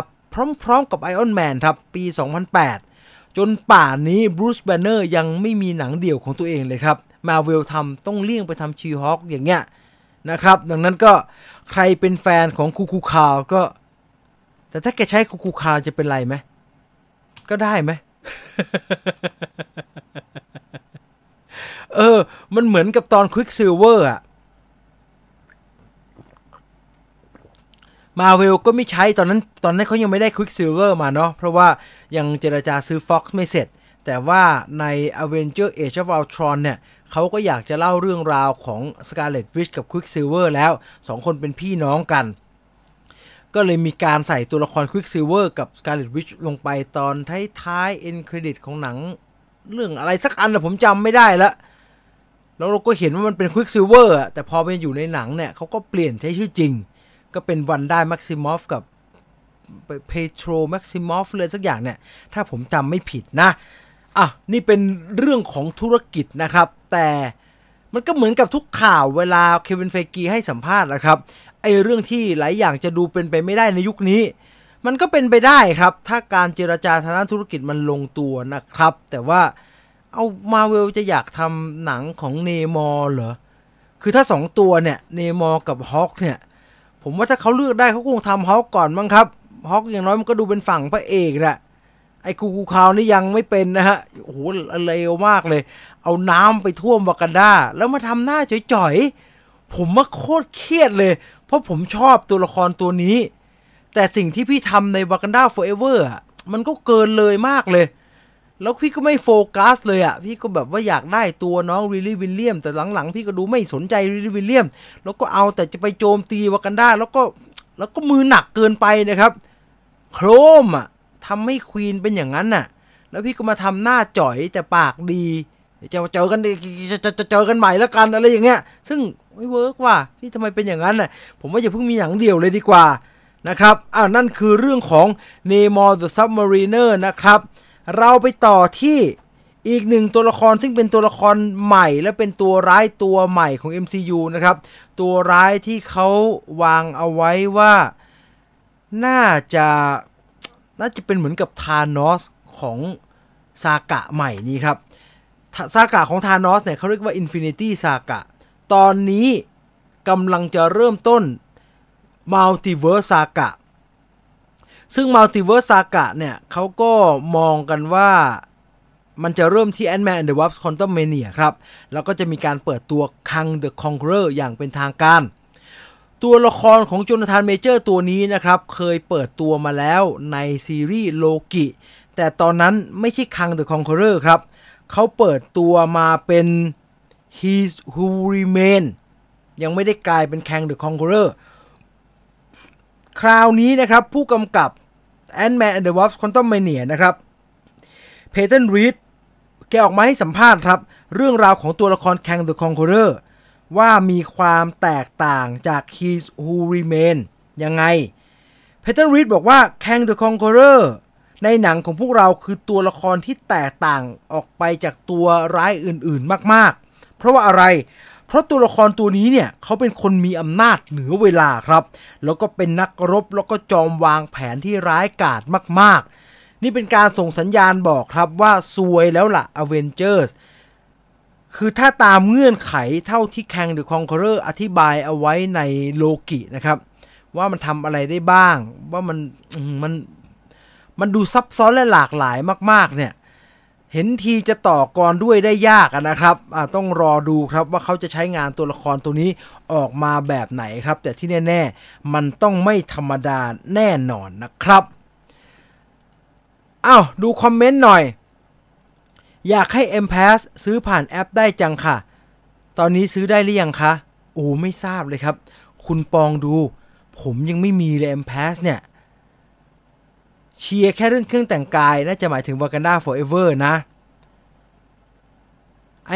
พร้อมๆ กับ Iron Man ครับ ปี 2008 จนป่านนี้ Bruce Banner ยังไม่มีหนังเดี่ยวของตัวเองเลยครับ มาเวลทำต้องเลี่ยงไปทำ She-Hulk อย่างเงี้ยนะครับ ดังนั้นก็ใครเป็นแฟนของคูคูคาวก็ แต่ถ้าแกใช้คูคูคาวจะเป็นไรไหมก็ได้ไหม เออ มันเหมือนกับตอน Quicksilver อะมาเวลก็ไม่ใช้ตอนนั้นตอนนั้นเขายังไม่ได้ Quicksilver มาเนาะเพราะว่ายังเจราจาซื้อ Fox ไม่เสร็จ แต่ว่าใน Avenger Age of Ultron เนี่ยเขาก็อยากจะเล่าเรื่องราวของ Scarlet Witch กับ Quicksilver แล้ว 2 คนเป็นพี่น้องกัน ก็เลยมีการใส่ตัวละคร Quicksilver กับ Scarlet Witch ลงไปตอนท้ายๆ end credit ของหนัง เรื่องอะไรสักอันนะผมจำไม่ได้ละแล้วเราก็เห็นว่ามันเป็น Quicksilver อะแต่พอไปอยู่ในหนังเนี่ยเขาก็เปลี่ยนใช้ชื่อจริง ก็เป็นวันได้ Maximoff กับ Pietro Maximoff อะไรสักอย่างเนี่ย ถ้าผมจำไม่ผิดนะอะนี่เป็นเรื่องของธุรกิจนะครับ แต่มันก็เหมือนกับทุกข่าวเวลา Kevin Feige ให้สัมภาษณ์นะครับ ไอ้เรื่องที่หลายอย่างจะดูเป็นไปไม่ได้ในยุคนี้ มันก็เป็นไปได้ครับ ถ้าการเจราจาทางด้านธุรกิจมันลงตัวนะครับ แต่ว่าเอามาเวลจะอยากทำหนังของเนมอร์เหรอ คือถ้า 2 ตัวเนี่ย Namor กับฮอคเนี่ย ผมว่าถ้าเขาเลือกได้เขาคงทำฮอคก่อนมั้งครับฮอคอย่างน้อยมันก็ดูเป็นฝั่งพระเอกแหละไอ้คูคูคาวนี่ยังไม่เป็นนะฮะ โอ้โหเลวมากเลย เอาน้ำไปท่วมวากันดาแล้วมาทำหน้าจ่อยๆ ผมว่าโคตรเครียดเลย เพราะผมชอบตัวละครตัวนี้ แต่สิ่งที่พี่ทำใน Wakanda Forever อะมันก็เกินเลยมากเลย แล้วพี่ก็ไม่โฟกัสเลยอะ พี่ก็แบบว่าอยากได้ตัวน้อง Riri Williams แต่หลังๆ พี่ก็ดูไม่สนใจ Riri Williams แล้วก็เอาแต่จะไปโจมตีวากันดาแล้วก็แล้วก็มือหนักเกินไปนะครับ โครมอะทำให้ Queen เป็นอย่างนั้นน่ะ แล้วพี่ก็มาทำหน้าจ่อยแต่ปากดี จะเจอกันจะจะจะเจอกันใหม่แล้วกันอะไรอย่างเงี้ย ซึ่งไม่ work ว่ะพี่ทำไมเป็นอย่างนั้นน่ะผมว่าอย่าเพิ่งมีหนังเดี่ยวเลยดีกว่านะครับอ่านั่นคือเรื่องของ Nemo the Submariner นะครับ เราไปต่อที่อีกหนึ่งตัวละครซึ่งเป็นตัวละครใหม่ และเป็นตัวร้ายตัวใหม่ของ MCU นะครับ ตัวร้ายที่เขาวางเอาไว้ว่า น่าจะน่าจะเป็นเหมือนกับทานอสของซากะใหม่นี้ครับ ซากะของทานอสเนี่ยเขาเรียกว่า Infinity ซากะตอนนี้กำลังจะเริ่มต้น Multiverse ซากะซึ่ง Multiverse ซากะเนี่ยเขาก็มองกันว่ามันจะเริ่มที่ Ant-Man and the Wasp Quantumania ครับ แล้วก็จะมีการเปิดตัวคัง The Conqueror อย่างเป็นทางการ ตัวละครของ Jonathan Majors ตัวนี้นะครับ เคยเปิดตัวมาแล้วในซีรีส์โลกิแต่ตอนนั้นไม่ใช่ Kang the Conqueror ครับ เขาเปิดตัวมาเป็น He Who Remain ยังไม่ได้กลายเป็น Kang the Conqueror คราวนี้นะครับ ผู้กำกับ Ant-Man and the Wasp Quantumania นะครับ Peyton Reed แกออกมาให้สัมภาษณ์ครับ เรื่องราวของตัวละคร Kang the Conqueror ว่ามีความแตกต่างจาก He Who Remain ยังไง Peyton Reed บอกว่า Kang the Conqueror ในหนังของพวกเราคือตัวละครที่แตกต่างออกไปจากตัวร้ายอื่นๆมากๆ เพราะว่าอะไร เพราะตัวละครตัวนี้เนี่ยเขาเป็นคนมีอำนาจเหนือเวลาครับ แล้วก็เป็นนักรบแล้วก็จอมวางแผนที่ร้ายกาจมากๆ นี่เป็นการส่งสัญญาณบอกครับว่าซวยแล้วล่ะ Avengers คือถ้าตามเงื่อนไขเท่าที่แคงเดอะคองเคอร์อธิบายเอาไว้ในโลกินะครับ ว่ามันทำอะไรได้บ้าง ว่ามันมัน มันดูซับซ้อนและหลากหลายมาก ๆ เนี่ย เห็นทีจะต่อกรด้วยได้ยากนะครับต้องรอดูครับว่าเขาจะใช้งานตัวละครตัวนี้ออกมาแบบไหนครับ แต่ที่แน่ ๆ มันต้องไม่ธรรมดาแน่นอนนะครับอ้าวดูคอมเมนต์หน่อย อยากให้ m p a s ซื้อผ่านแอปได้จังค่ะ ตอนนี้ซื้อได้หรือยังคะโอ้ไม่ทราบเลยครับ คุณปองดู ผมยังไม่มีเลย m p a s เนี่ย เชียร์แค่เรื่องเครื่องแต่งกาย น่าจะหมายถึง Wakanda Forever นะ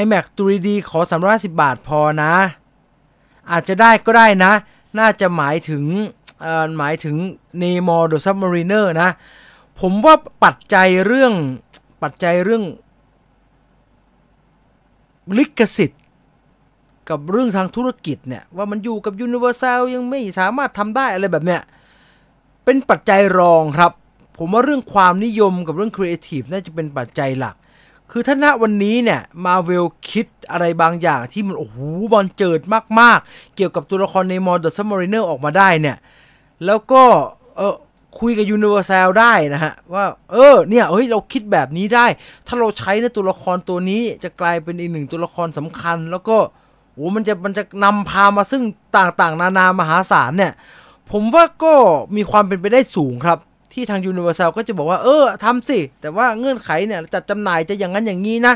iMac 3D ขอ 350 บาทพอนะ อาจจะได้ก็ได้นะ น่าจะหมายถึงหมายถึง Nemo the Submariner นะ ผมว่าปัจจัยเรื่องปัจจัยเรื่อง ลิขสิทธิ์ กับเรื่องทางธุรกิจเนี่ย ว่ามันอยู่กับ Universal ยังไม่สามารถทำได้อะไรแบบเนี้ยเป็นปัจจัยรองครับ ผมว่าเรื่องความนิยมกับเรื่องครีเอทีฟน่าจะเป็นปัจจัยหลัก คือถ้าณวันนี้เนี่ยมาเวลคิดอะไรบางอย่างที่มันโอ้โหบรรเจิดมากๆ เกี่ยวกับตัวละคร Namor the Sub-Mariner ออกมาได้เนี่ย แล้วก็เออคุยกับ Universal ได้นะฮะ ว่า เออเนี่ยเฮ้ยเราคิดแบบนี้ได้ ถ้าเราใช้ในตัวละครตัวนี้จะกลายเป็นอีกหนึ่งตัวละครสำคัญ แล้วก็โอ้มันจะมันจะนำพามาซึ่งต่างๆ นานามหาศาลเนี่ย ผมว่าก็มีความเป็นไปได้สูงครับ ที่ทาง Universal ก็จะบอกว่าเออทำสิ แต่ว่าเงื่อนไขเนี่ยจัดจำหน่ายจะอย่างนั้นอย่างนี้นะ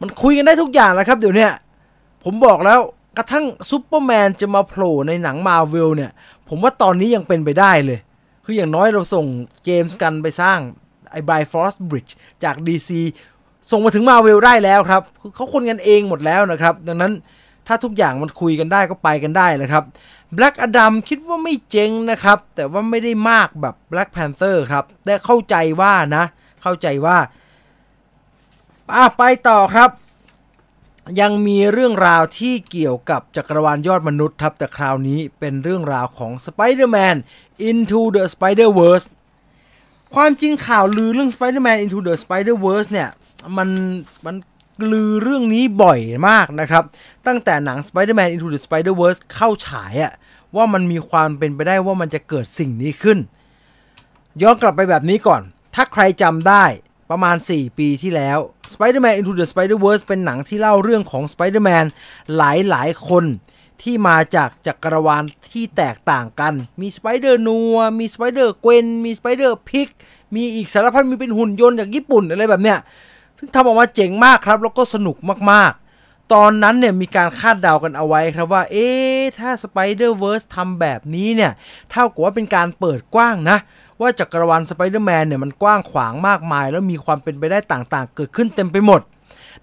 มันคุยกันได้ทุกอย่างแล้วครับเดี๋ยวนี้ผมบอกแล้วกระทั่งซูเปอร์แมนจะมาโผล่ในหนังมาเวลเนี่ย ผมว่าตอนนี้ยังเป็นไปได้เลย คืออย่างน้อยเราส่งเจมส์กันไปสร้างไอ้ไบฟอร์สบริดจ์จาก DC ส่งมาถึงมาเวลได้แล้วครับเขาคนกันเองหมดแล้วนะครับ ดังนั้น ถ้าทุกอย่างมันคุยกันได้ก็ไปกันได้นะครับ Black Adam คิดว่าไม่เจ๊งนะครับ แต่ว่าไม่ได้มากแบบ Black Panther ครับ แต่เข้าใจว่านะ เข้าใจว่าอะไปต่อครับ ยังมีเรื่องราวที่เกี่ยวกับจักรวาลยอดมนุษย์ครับ แต่คราวนี้เป็นเรื่องราวของ Spider-Man Into the Spider-Verse ความจริงข่าวลือเรื่อง Spider-Man Into the Spider-Verse เนี่ย มันมัน ลือเรื่องนี้บ่อยมากนะครับ ตั้งแต่หนัง Spider-Man Into the Spider-Verse เข้าฉายอะว่ามันมีความเป็นไปได้ว่ามันจะเกิดสิ่งนี้ขึ้น ย้อนกลับไปแบบนี้ก่อน ถ้าใครจำได้ประมาณ 4 ปีที่แล้ว Spider-Man Into the Spider-Verse เป็นหนังที่เล่าเรื่องของ Spider-Man หลายหลายคนที่มาจากจักรวาลที่แตกต่างกัน มีสไปเดอร์นัว มีสไปเดอร์เกวน มีสไปเดอร์พิก มีอีกสารพัดมีเป็นหุ่นยนต์จากญี่ปุ่นอะไรแบบเนี้ย ซึ่งทำออกมาเจ๋งมากครับแล้วก็สนุกมากๆ ตอนนั้นเนี่ยมีการคาดเดากันเอาไว้ครับว่า เอ๊ถ้า Spider-Verse ทำแบบนี้เนี่ย เท่ากับว่าเป็นการเปิดกว้างนะ ว่าจักรวาล Spider-Man เนี่ยมันกว้างขวางมากมาย แล้วมีความเป็นไปได้ต่างๆ เกิดขึ้นเต็มไปหมด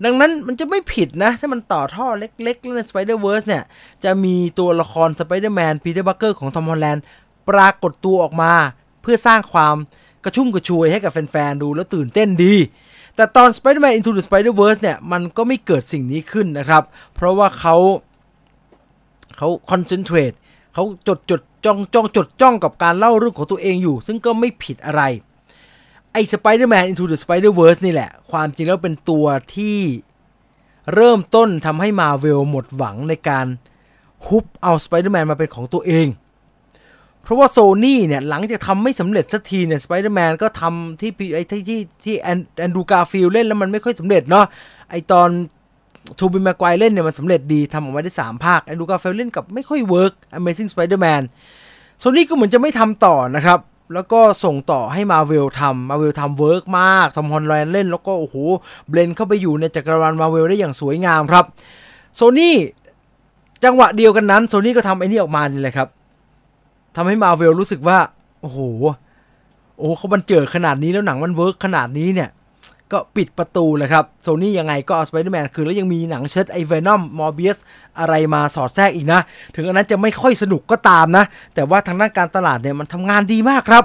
ดังนั้นมันจะไม่ผิดนะ ถ้ามันต่อท่อเล็กๆใน Spider-Verse เนี่ย จะมีตัวละคร Spider-Man Peter Parker ของ Tom Holland ปรากฏตัวออกมา เพื่อสร้างความกระชุ่มกระชวยให้กับแฟน ๆ ดูแล้วตื่นเต้นดี แต่ตอน Spider-Man Into the Spider-Verse เนี่ย มันก็ไม่เกิดสิ่งนี้ขึ้นนะครับ เพราะว่าเขาเขาคอนเซนเทรตเขาจดจดจ้องจ้องจดจ้องกับการเล่าเรื่องของตัวเองอยู่ ซึ่งก็ไม่ผิดอะไร ไอ้ Spider-Man Into the Spider-Verse นี่แหละ ความจริงแล้วเป็นตัวที่เริ่มต้นทำให้มาเวลหมดหวังในการฮุบเอา Spider-Man มาเป็นของตัวเอง เพราะว่าโซนี่เนี่ย หลังจากทำไม่สำเร็จสักทีเนี่ยสไปเดอร์แมนก็ทำที่ไอ้ที่ที่ที่ Andrew Garfield เล่นแล้วมันไม่ค่อยสำเร็จเนาะไอตอน Tobey Maguire เล่นเนี่ยมันสำเร็จดีทำออกมาได้ 3 ภาค Andrew Garfield เล่นกับไม่ค่อย work Amazing Spider-Man โซนี่ก็เหมือนจะไม่ทำต่อนะครับ แล้วก็ส่งต่อให้มาเวลทำมาเวลทำ work มากทำ Holland เล่น แล้วก็โอ้โห blend เข้าไปอยู่ในจักรวาลมาเวลได้อย่างสวยงามครับโซนี่จังหวะเดียวกันนั้นโซนี่ก็ทำไอ้นี่ออกมานี่แหละครับ ทำให้มาเวลรู้สึกว่า โอ้โห โอ้เขาบรรเจิดขนาดนี้แล้วหนังมัน work ขนาดนี้เนี่ย ก็ปิดประตูเลยครับ โซนี่ยังไงก็เอาสไปเดอร์แมนคือแล้วยังมีหนังชุดไอ Venom Morbiusอะไรมาสอดแทรกอีกนะ ถึงอันนั้นจะไม่ค่อยสนุกก็ตามนะ แต่ว่าทางด้านการตลาดเนี่ยมันทำงานดีมากครับ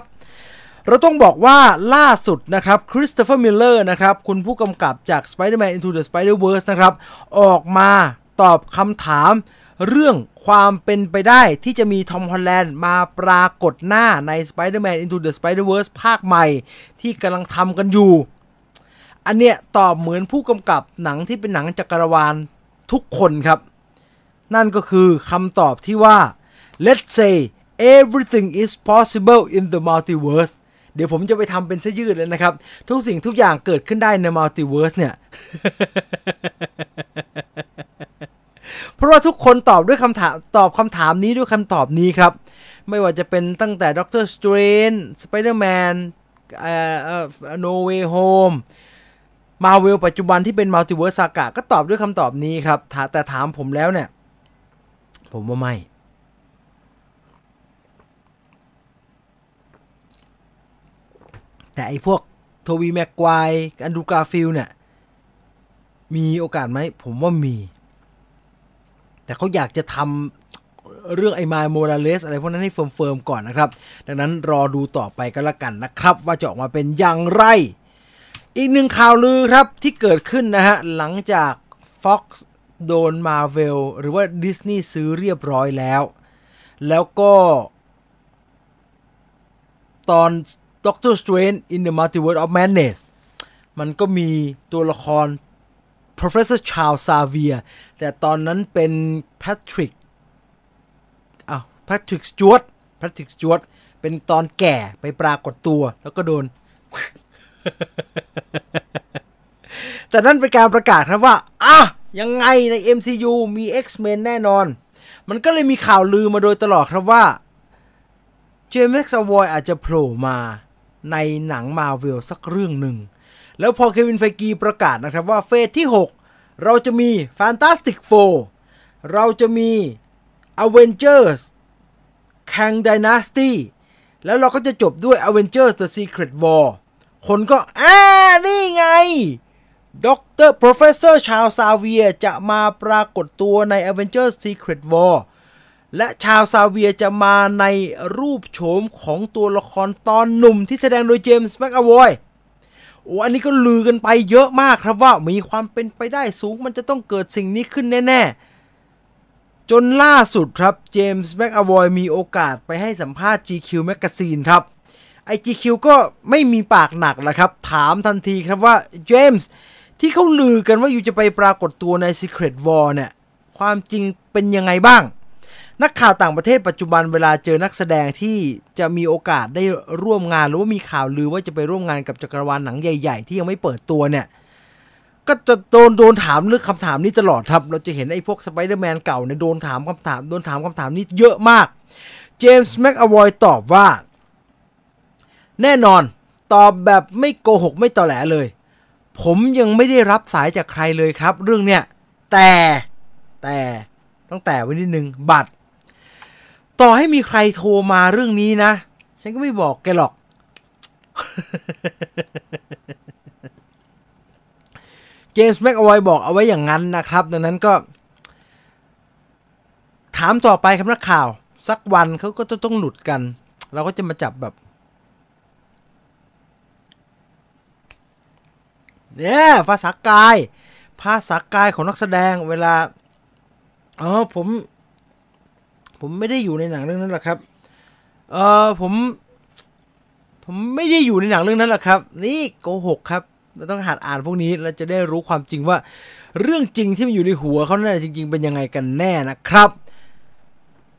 เราต้องบอกว่าล่าสุดนะครับ Christopher Miller นะครับ คุณผู้กำกับจาก Spider-Man Into the Spider-Verse นะครับ ออกมาตอบคำถาม เรื่องความเป็นไปได้ที่จะมี Tom Holland มาปรากฏหน้าใน Spider-Man Into the Spider-Verse ภาคใหม่ที่กำลังทำกันอยู่ อันเนี้ยตอบเหมือนผู้กำกับหนังที่เป็นหนังจักรวาลทุกคนครับ นั่นก็คือคำตอบที่ว่า let's say everything is possible in the multiverse เดี๋ยวผมจะไปทำเป็นเสื้อยืดเลยนะครับ ทุกสิ่งทุกอย่างเกิดขึ้นได้ใน multiverse เนี่ย เพราะว่าทุกคนตอบด้วยคำถามตอบคำถามนี้ด้วยคำตอบนี้ครับ ไม่ว่าจะเป็นตั้งแต่ Doctor Strangeนสไปเดอร์แมนเอ่อ No Way Home Marvel ปัจจุบันที่เป็น Multiverse Saga ก็ตอบด้วยคำตอบนี้ครับ แต่ถามผมแล้วเนี่ย ผมว่าไม่ แต่ไอพวก Tobey Maguire Andrew Garfield เนี่ย มีโอกาสไหม ผมว่ามี แต่เขาอยากจะทำเรื่องไอ้มายโมราเลสอะไรพวกนั้นให้เฟิร์มๆก่อนนะครับ ดังนั้นรอดูต่อไปก็แล้วกันนะครับ ว่าจะออกมาเป็นอย่างไร อีกหนึ่งข่าวลือครับที่เกิดขึ้นนะฮะหลังจาก Fox โดน Marvel หรือว่า Disney ซื้อเรียบร้อยแล้ว แล้วก็ ตอน Doctor Strange in the Multiverse of Madness มันก็มีตัวละคร Professor Charles Xavier แต่ตอนนั้นเป็น Patrick อ้าว Patrick Stewart Patrick Stewart เป็นตอนแก่ไปปรากฏตัวแล้วก็โดน แต่นั่นเป็นการประกาศครับว่า อะ ยังไงใน MCU มี X-Men แน่นอน มันก็เลยมีข่าวลือมาโดยตลอดครับว่าเจมส์แม็กซ์วอยอาจจะโผล่มาในหนังมาเวลสักเรื่องหนึ่ง แล้วพอ Kevin Feige ประกาศนะครับว่า phase ที่ 6 เราจะมี Fantastic Four เราจะมี Avengers Kang Dynasty แล้วเราก็จะจบด้วย Avengers The Secret War คนก็อ่านี่ไง doctor Professor Charles Xavier จะมาปรากฏตัวใน Avengers Secret War และชาวซาเวียจะมาในรูปโฉมของตัวละครตอนหนุ่มที่แสดงโดยเจมส์แม็กอวอย โอ้อันนี้ก็ลือกันไปเยอะมากครับว่ามีความเป็นไปได้สูงมันจะต้องเกิดสิ่งนี้ขึ้นแน่ ๆ จนล่าสุดครับเจมส์แม็กอวอยมีโอกาสไปให้สัมภาษณ์ GQ Magazine ครับไอ GQ ก็ไม่มีปากหนักแล้วครับ ถามทันทีครับว่าเจมส์ที่เขาลือกันว่าอยู่จะไปปรากฏตัวใน Secret War เนี่ย ความจริงเป็นยังไงบ้าง นักข่าวต่างประเทศปัจจุบันเวลาเจอนักแสดงที่จะมีโอกาสได้ร่วมงานหรือว่ามีข่าวลือว่าจะไปร่วมงานกับจักรวาลหนังใหญ่ ๆ ที่ยังไม่เปิดตัวเนี่ย ก็จะโดนโดนถามเรื่องคำถามนี้ตลอดครับ เราจะเห็นไอ้พวกสไปเดอร์แมนเก่าเนี่ยโดนถามคำถามโดนถามคำถามนี้เยอะมาก เจมส์แม็กอวอยตอบว่า แน่นอนตอบแบบไม่โกหกไม่ตอแหลเลย ผมยังไม่ได้รับสายจากใครเลยครับ เรื่องเนี้ยแต่แต่ตั้งแต่วันที่หนึ่งบัตร ต่อให้มีใครโทรมาเรื่องนี้นะ ฉันก็ไม่บอกแกหรอก เจมส์แม็กอวอยบอกเอาไว้อย่างนั้นนะครับ ดังนั้นก็ ถามต่อไปครับนักข่าว สักวันเขาก็จะต้องหลุดกัน เราก็จะมาจับแบบเนี่ยภาษากาย ภาษากายของนักแสดงเวลาอ๋อผม ผมไม่ได้อยู่ในหนังเรื่องนั้นหรอกครับ เออผม ผมไม่ได้อยู่ในหนังเรื่องนั้นหรอกครับ นี่โกหกครับเราต้องหัดอ่านพวกนี้เราจะได้รู้ความจริงว่า เรื่องจริงที่มันอยู่ในหัวเขาเนี่ยจริง ๆ เป็นยังไงกันแน่นะครับ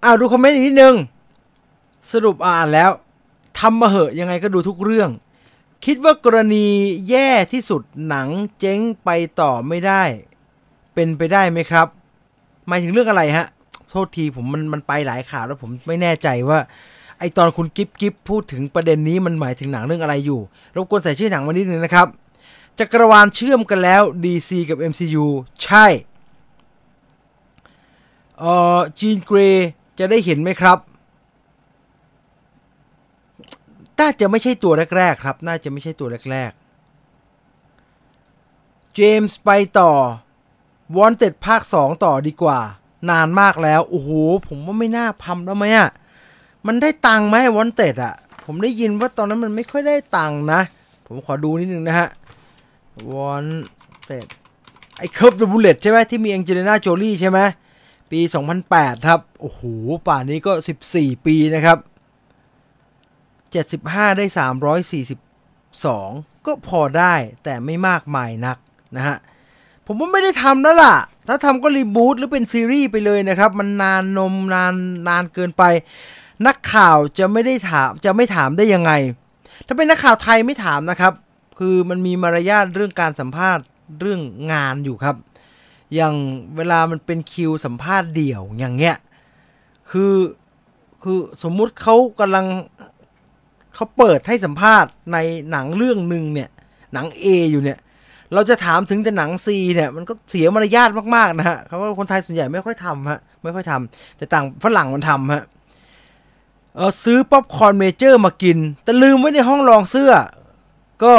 อ้าวดูคอมเมนต์อีกนิดนึงสรุปอ่านแล้วทำมาเหอะยังไงก็ดูทุกเรื่อง คิดว่ากรณีแย่ที่สุดหนังเจ๊งไปต่อไม่ได้ เป็นไปได้ไหมครับหมายถึงเรื่องอะไรฮะ โทษทีผมมันมันไปหลายข่าวแล้วผมไม่แน่ใจว่า ไอตอนคุณกิฟกิฟพูดถึงประเด็นนี้มันหมายถึงหนังเรื่องอะไรอยู่ รบกวนใส่ชื่อหนังมานิดนึงนะครับ จักรวาลเชื่อมกันแล้ว DC กับ MCU ใช่ เอ่อจีนเกรย์จะได้เห็นไหมครับน่าจะไม่ใช่ตัวแรก ๆ ครับ น่าจะไม่ใช่ตัวแรกๆ เจมส์ไปต่อ Wanted ภาค 2 ต่อดีกว่า นานมากแล้วโอ้โหผมว่าไม่น่าทำแล้วไหมอ่ะมันได้ตังค์ไหม Wanted อะผมได้ยินว่าตอนนั้นมันไม่ค่อยได้ตังค์นะ ผมขอดูนิดนึงนะฮะ Wanted ไอ้ curve the bullet ใช่ไหมที่มี Angelina Jolie ใช่ไหมปี 2008 ครับ โอ้โห ป่านนี้ก็ 14 ปีนะครับ 75 ได้ 342 ก็พอได้แต่ไม่มากมายนักนะฮะ ผมว่าไม่ได้ทำแล้วล่ะ ถ้าทำก็รีบูตหรือเป็นซีรีส์ไปเลยนะครับ มันนานนมนานนานเกินไป นักข่าวจะไม่ได้ถามจะไม่ถามได้ยังไง ถ้าเป็นนักข่าวไทยไม่ถามนะครับ คือมันมีมารยาทเรื่องการสัมภาษณ์เรื่องงานอยู่ครับ อย่างเวลามันเป็นคิวสัมภาษณ์เดี่ยวอย่างเงี้ย คือคือสมมุติเขากำลังเขาเปิดให้สัมภาษณ์ในหนังเรื่องหนึ่งเนี่ยหนัง A อยู่เนี่ย เราจะถามถึงแต่หนัง C เนี่ยมันก็เสียมารยาทมากๆนะฮะเขาว่าคนไทยส่วนใหญ่ไม่ค่อยทำฮะไม่ค่อยทำแต่ต่างฝรั่งมันทำฮะเออซื้อป๊อปคอร์น Major มากิน แต่ลืมไว้ในห้องลองเสื้อ ก็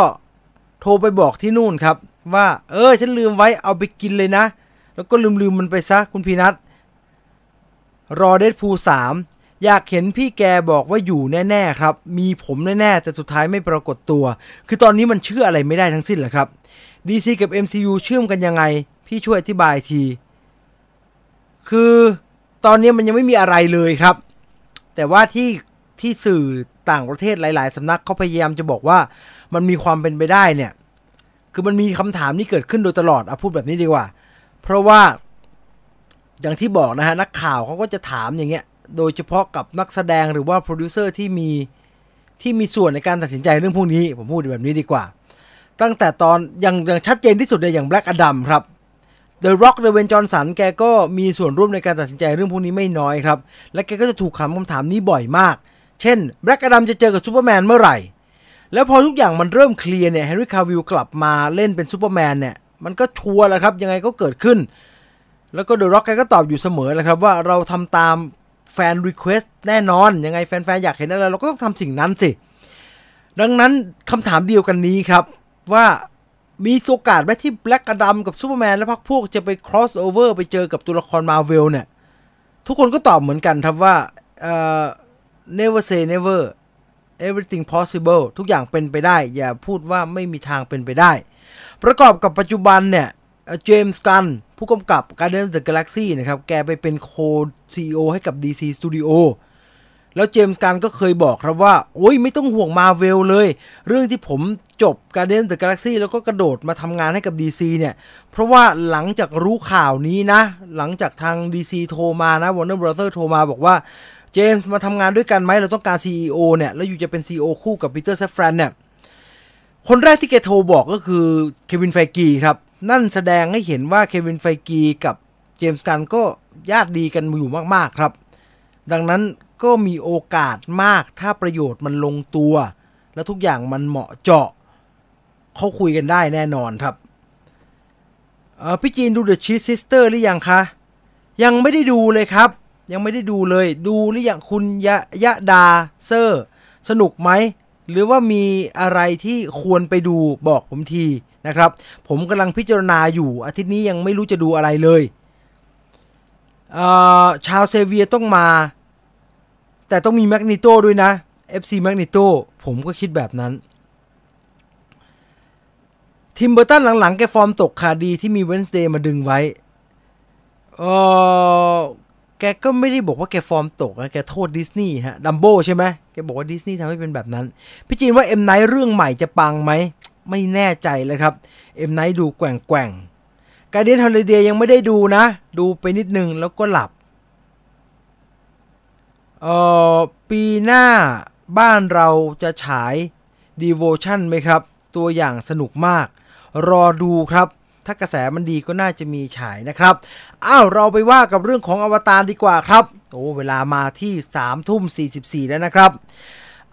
โทรไปบอกที่นู่นครับ ว่า เออฉันลืมไว้เอาไปกินเลยนะ แล้วก็ลืมลืมมันไปซะคุณพีนัทรอเดดพูสามอยากเห็นพี่แกบอกว่าอยู่แน่ ๆ ครับ มีผมแน่ ๆ แต่สุดท้ายไม่ปรากฏตัว คือตอนนี้มันเชื่ออะไรไม่ได้ทั้งสิ้นแหละครับ DC กับ MCU เชื่อมกันยังไง พี่ช่วยอธิบายที คือตอนนี้มันยังไม่มีอะไรเลยครับ แต่ว่าที่ที่สื่อต่างประเทศหลาย ๆ สำนักเขาพยายามจะบอกว่ามันมีความเป็นไปได้เนี่ย คือมันมีคำถามที่เกิดขึ้นโดยตลอดเอาพูดแบบนี้ดีกว่า เพราะว่าอย่างที่บอกนะฮะนักข่าวเขาก็จะถามอย่างเงี้ย โดยเฉพาะกับนักแสดงหรือว่าโปรดิวเซอร์ที่มีที่มีส่วนในการตัดสินใจเรื่องพวกนี้ ผมพูดแบบนี้ดีกว่า ตั้งแต่ตอนอย่างอย่างชัดเจนที่สุดเลยอย่าง Black Adam ครับ The Rock ดเวย์นจอห์นสันแกก็มีส่วนร่วมในการตัดสินใจเรื่องพวกนี้ไม่น้อยครับ และแกก็จะถูกถามคำถามนี้บ่อยมาก เช่น Black Adam จะเจอกับซูเปอร์แมนเมื่อไหร่ แล้วพอทุกอย่างมันเริ่มเคลียร์เนี่ยเฮนรี่คาวิลกลับมาเล่นเป็นซูเปอร์แมนเนี่ยมันก็ชัวร์แล้วครับ ยังไงก็เกิดขึ้น แล้วก็เดอะร็อกแกก็ตอบอยู่เสมอแหละครับว่าเราทำตามแฟน request แน่นอน ยังไงแฟนๆอยากเห็นอะไรเราก็ต้องทำสิ่งนั้นสิดังนั้นคำถามเดียวกันนี้ครับ ว่ามีโอกาสไหมที่ Black Adam กับซูเปอร์แมนและพรรคพวกจะไป cross over ไปเจอกับตัวละครมาเวลเนี่ย ทุกคนก็ตอบเหมือนกันครับว่า uh, never say never everything possible ทุกอย่างเป็นไปได้ อย่าพูดว่าไม่มีทางเป็นไปได้ ประกอบกับปัจจุบันเนี่ยเจมส์กันน์ ผู้กำกับ Guardians of the Galaxy นะครับ แกไปเป็นโค CEO ให้กับ DC Studio แล้วเจมส์กันน์ ก็เคยบอกครับว่า โอ้ยไม่ต้องห่วงมาเวลเลย เรื่องที่ผมจบ Guardians of the Galaxy แล้วก็กระโดดมาทำงานให้กับ DC เนี่ย เพราะว่าหลังจากรู้ข่าวนี้นะ หลังจากทาง DC โทรมานะ Warner Brother โทรมาบอกว่า เจมส์มาทำงานด้วยกันไหมเราต้องการ CEO เนี่ย แล้ว you จะเป็น CEO คู่กับปีเตอร์ ซาฟรานเนี่ย คนแรกที่แกโทรบอกก็คือเควินไฟกีครับ นั่นแสดงให้เห็นว่าเควินไฟกีกับเจมส์กันน์ ก็ญาติดีกันอยู่มากๆครับ ดังนั้น ก็มีโอกาสมากถ้าประโยชน์มันลงตัว แล้วทุกอย่างมันเหมาะเจาะเขาคุยกันได้แน่นอนครับพี่จีนดู The Cheese Sister หรือยังคะ ยังไม่ได้ดูเลยครับ ยังไม่ได้ดูเลย ดูหรือยังคุณยะยะดาเซอร์ สนุกไหม หรือว่ามีอะไรที่ควรไปดูบอกผมทีนะครับ ผมกำลังพิจารณาอยู่อาทิตย์นี้ยังไม่รู้จะดูอะไรเลย ชาวเซเวียต้องมา แต่ต้องมีแมกนิโตด้วยนะ FC แมกนิโตผมก็คิดแบบนั้น ทิมเบอร์ตันหลังๆ แกฟอร์มตกค่ะ ดีที่มี Wednesday มาดึงไว้เออแกก็ไม่ได้บอกว่าแกฟอร์มตกนะแกโทษดิสนีย์ฮะ Dumbo ใช่ไหมแกบอกว่าดิสนีย์ทำให้เป็นแบบนั้น พี่จีนว่าเอ็มไนท์เรื่องใหม่จะปังไหม ไม่แน่ใจเลยครับเอ็มไนท์ดูแกว่งแกว่งการเดียนฮอลิเดียยังไม่ได้ดูนะ ดูไปนิดนึงแล้วก็หลับ เอ่อปีหน้าบ้านเราจะฉาย Devotion ไหมครับ ตัวอย่างสนุกมาก รอดูครับ ถ้ากระแสมันดีก็น่าจะมีฉายนะครับ อ้าวเราไปว่ากับเรื่องของอวตารดีกว่าครับ โอ้เวลามาที่3ทุ่ม44 แล้วนะครับ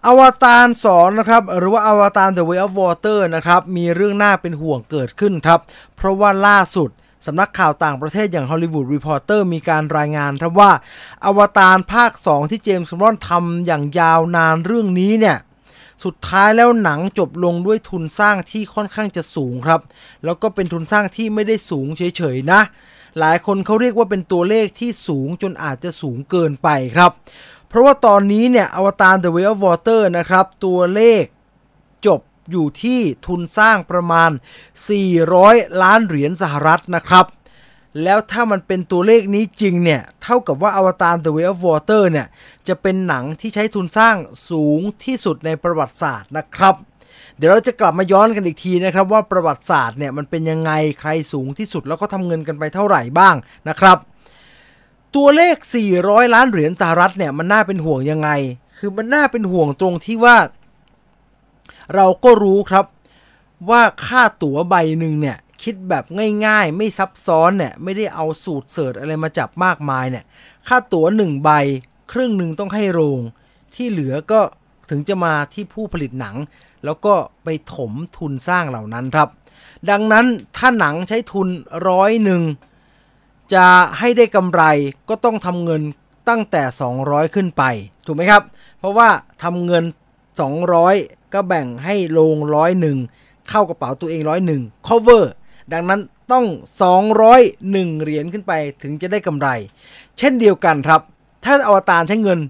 อวตาร2นะครับหรือว่าอวตาร The Way of Water นะครับมีเรื่องน่าเป็นห่วงเกิดขึ้นครับ เพราะว่าล่าสุด สำนักข่าวต่างประเทศอย่าง Hollywood Reporter มีการรายงานครับว่า อวตารภาค 2 ที่เจมส์มรอนทำอย่างยาวนานเรื่องนี้เนี่ย สุดท้ายแล้วหนังจบลงด้วยทุนสร้างที่ค่อนข้างจะสูงครับ แล้วก็เป็นทุนสร้างที่ไม่ได้สูงเฉยๆนะ หลายคนเขาเรียกว่าเป็นตัวเลขที่สูงจนอาจจะสูงเกินไปครับ เพราะว่าตอนนี้เนี่ยอวตาร The Way of Water นะครับตัวเลข อยู่ที่ทุนสร้างประมาณ 400 ล้านเหรียญสหรัฐนะครับ แล้วถ้ามันเป็นตัวเลขนี้จริงเนี่ย เท่ากับว่าอวตาร The Way of Water เนี่ย จะเป็นหนังที่ใช้ทุนสร้างสูงที่สุดในประวัติศาสตร์นะครับเดี๋ยวเราจะกลับมาย้อนกันอีกทีนะครับ ว่าประวัติศาสตร์เนี่ยมันเป็นยังไงใครสูงที่สุดแล้วก็ทำเงินกันไปเท่าไหร่บ้างนะครับ ตัวเลข 400 ล้านเหรียญสหรัฐเนี่ยมันน่าเป็นห่วงยังไง คือมันน่าเป็นห่วงตรงที่ว่า เราก็รู้ครับว่าค่าตั๋วใบหนึ่งเนี่ยคิดแบบง่ายๆ ไม่ซับซ้อนเนี่ยไม่ได้เอาสูตรเสิร์ชอะไรมาจับมากมายเนี่ยค่าตั๋วหนึ่งใบครึ่งหนึ่งต้องให้โรง ที่เหลือก็ถึงจะมาที่ผู้ผลิตหนัง แล้วก็ไปถมทุนสร้างเหล่านั้นครับ ดังนั้นถ้าหนังใช้ทุนร้อยหนึ่งจะให้ได้กำไรก็ต้องทำเงินตั้งแต่ 200 ขึ้นไป ถูกไหมครับ เพราะว่าทำเงิน 200 ก็แบ่งให้โรงร้อยหนึ่งเข้ากระเป๋าตัวเองร้อยหนึ่ง cover ดังนั้นต้อง 201 เหรียญขึ้นไปถึงจะได้กำไร เช่นเดียวกันครับ ถ้าอวตารใช้เงิน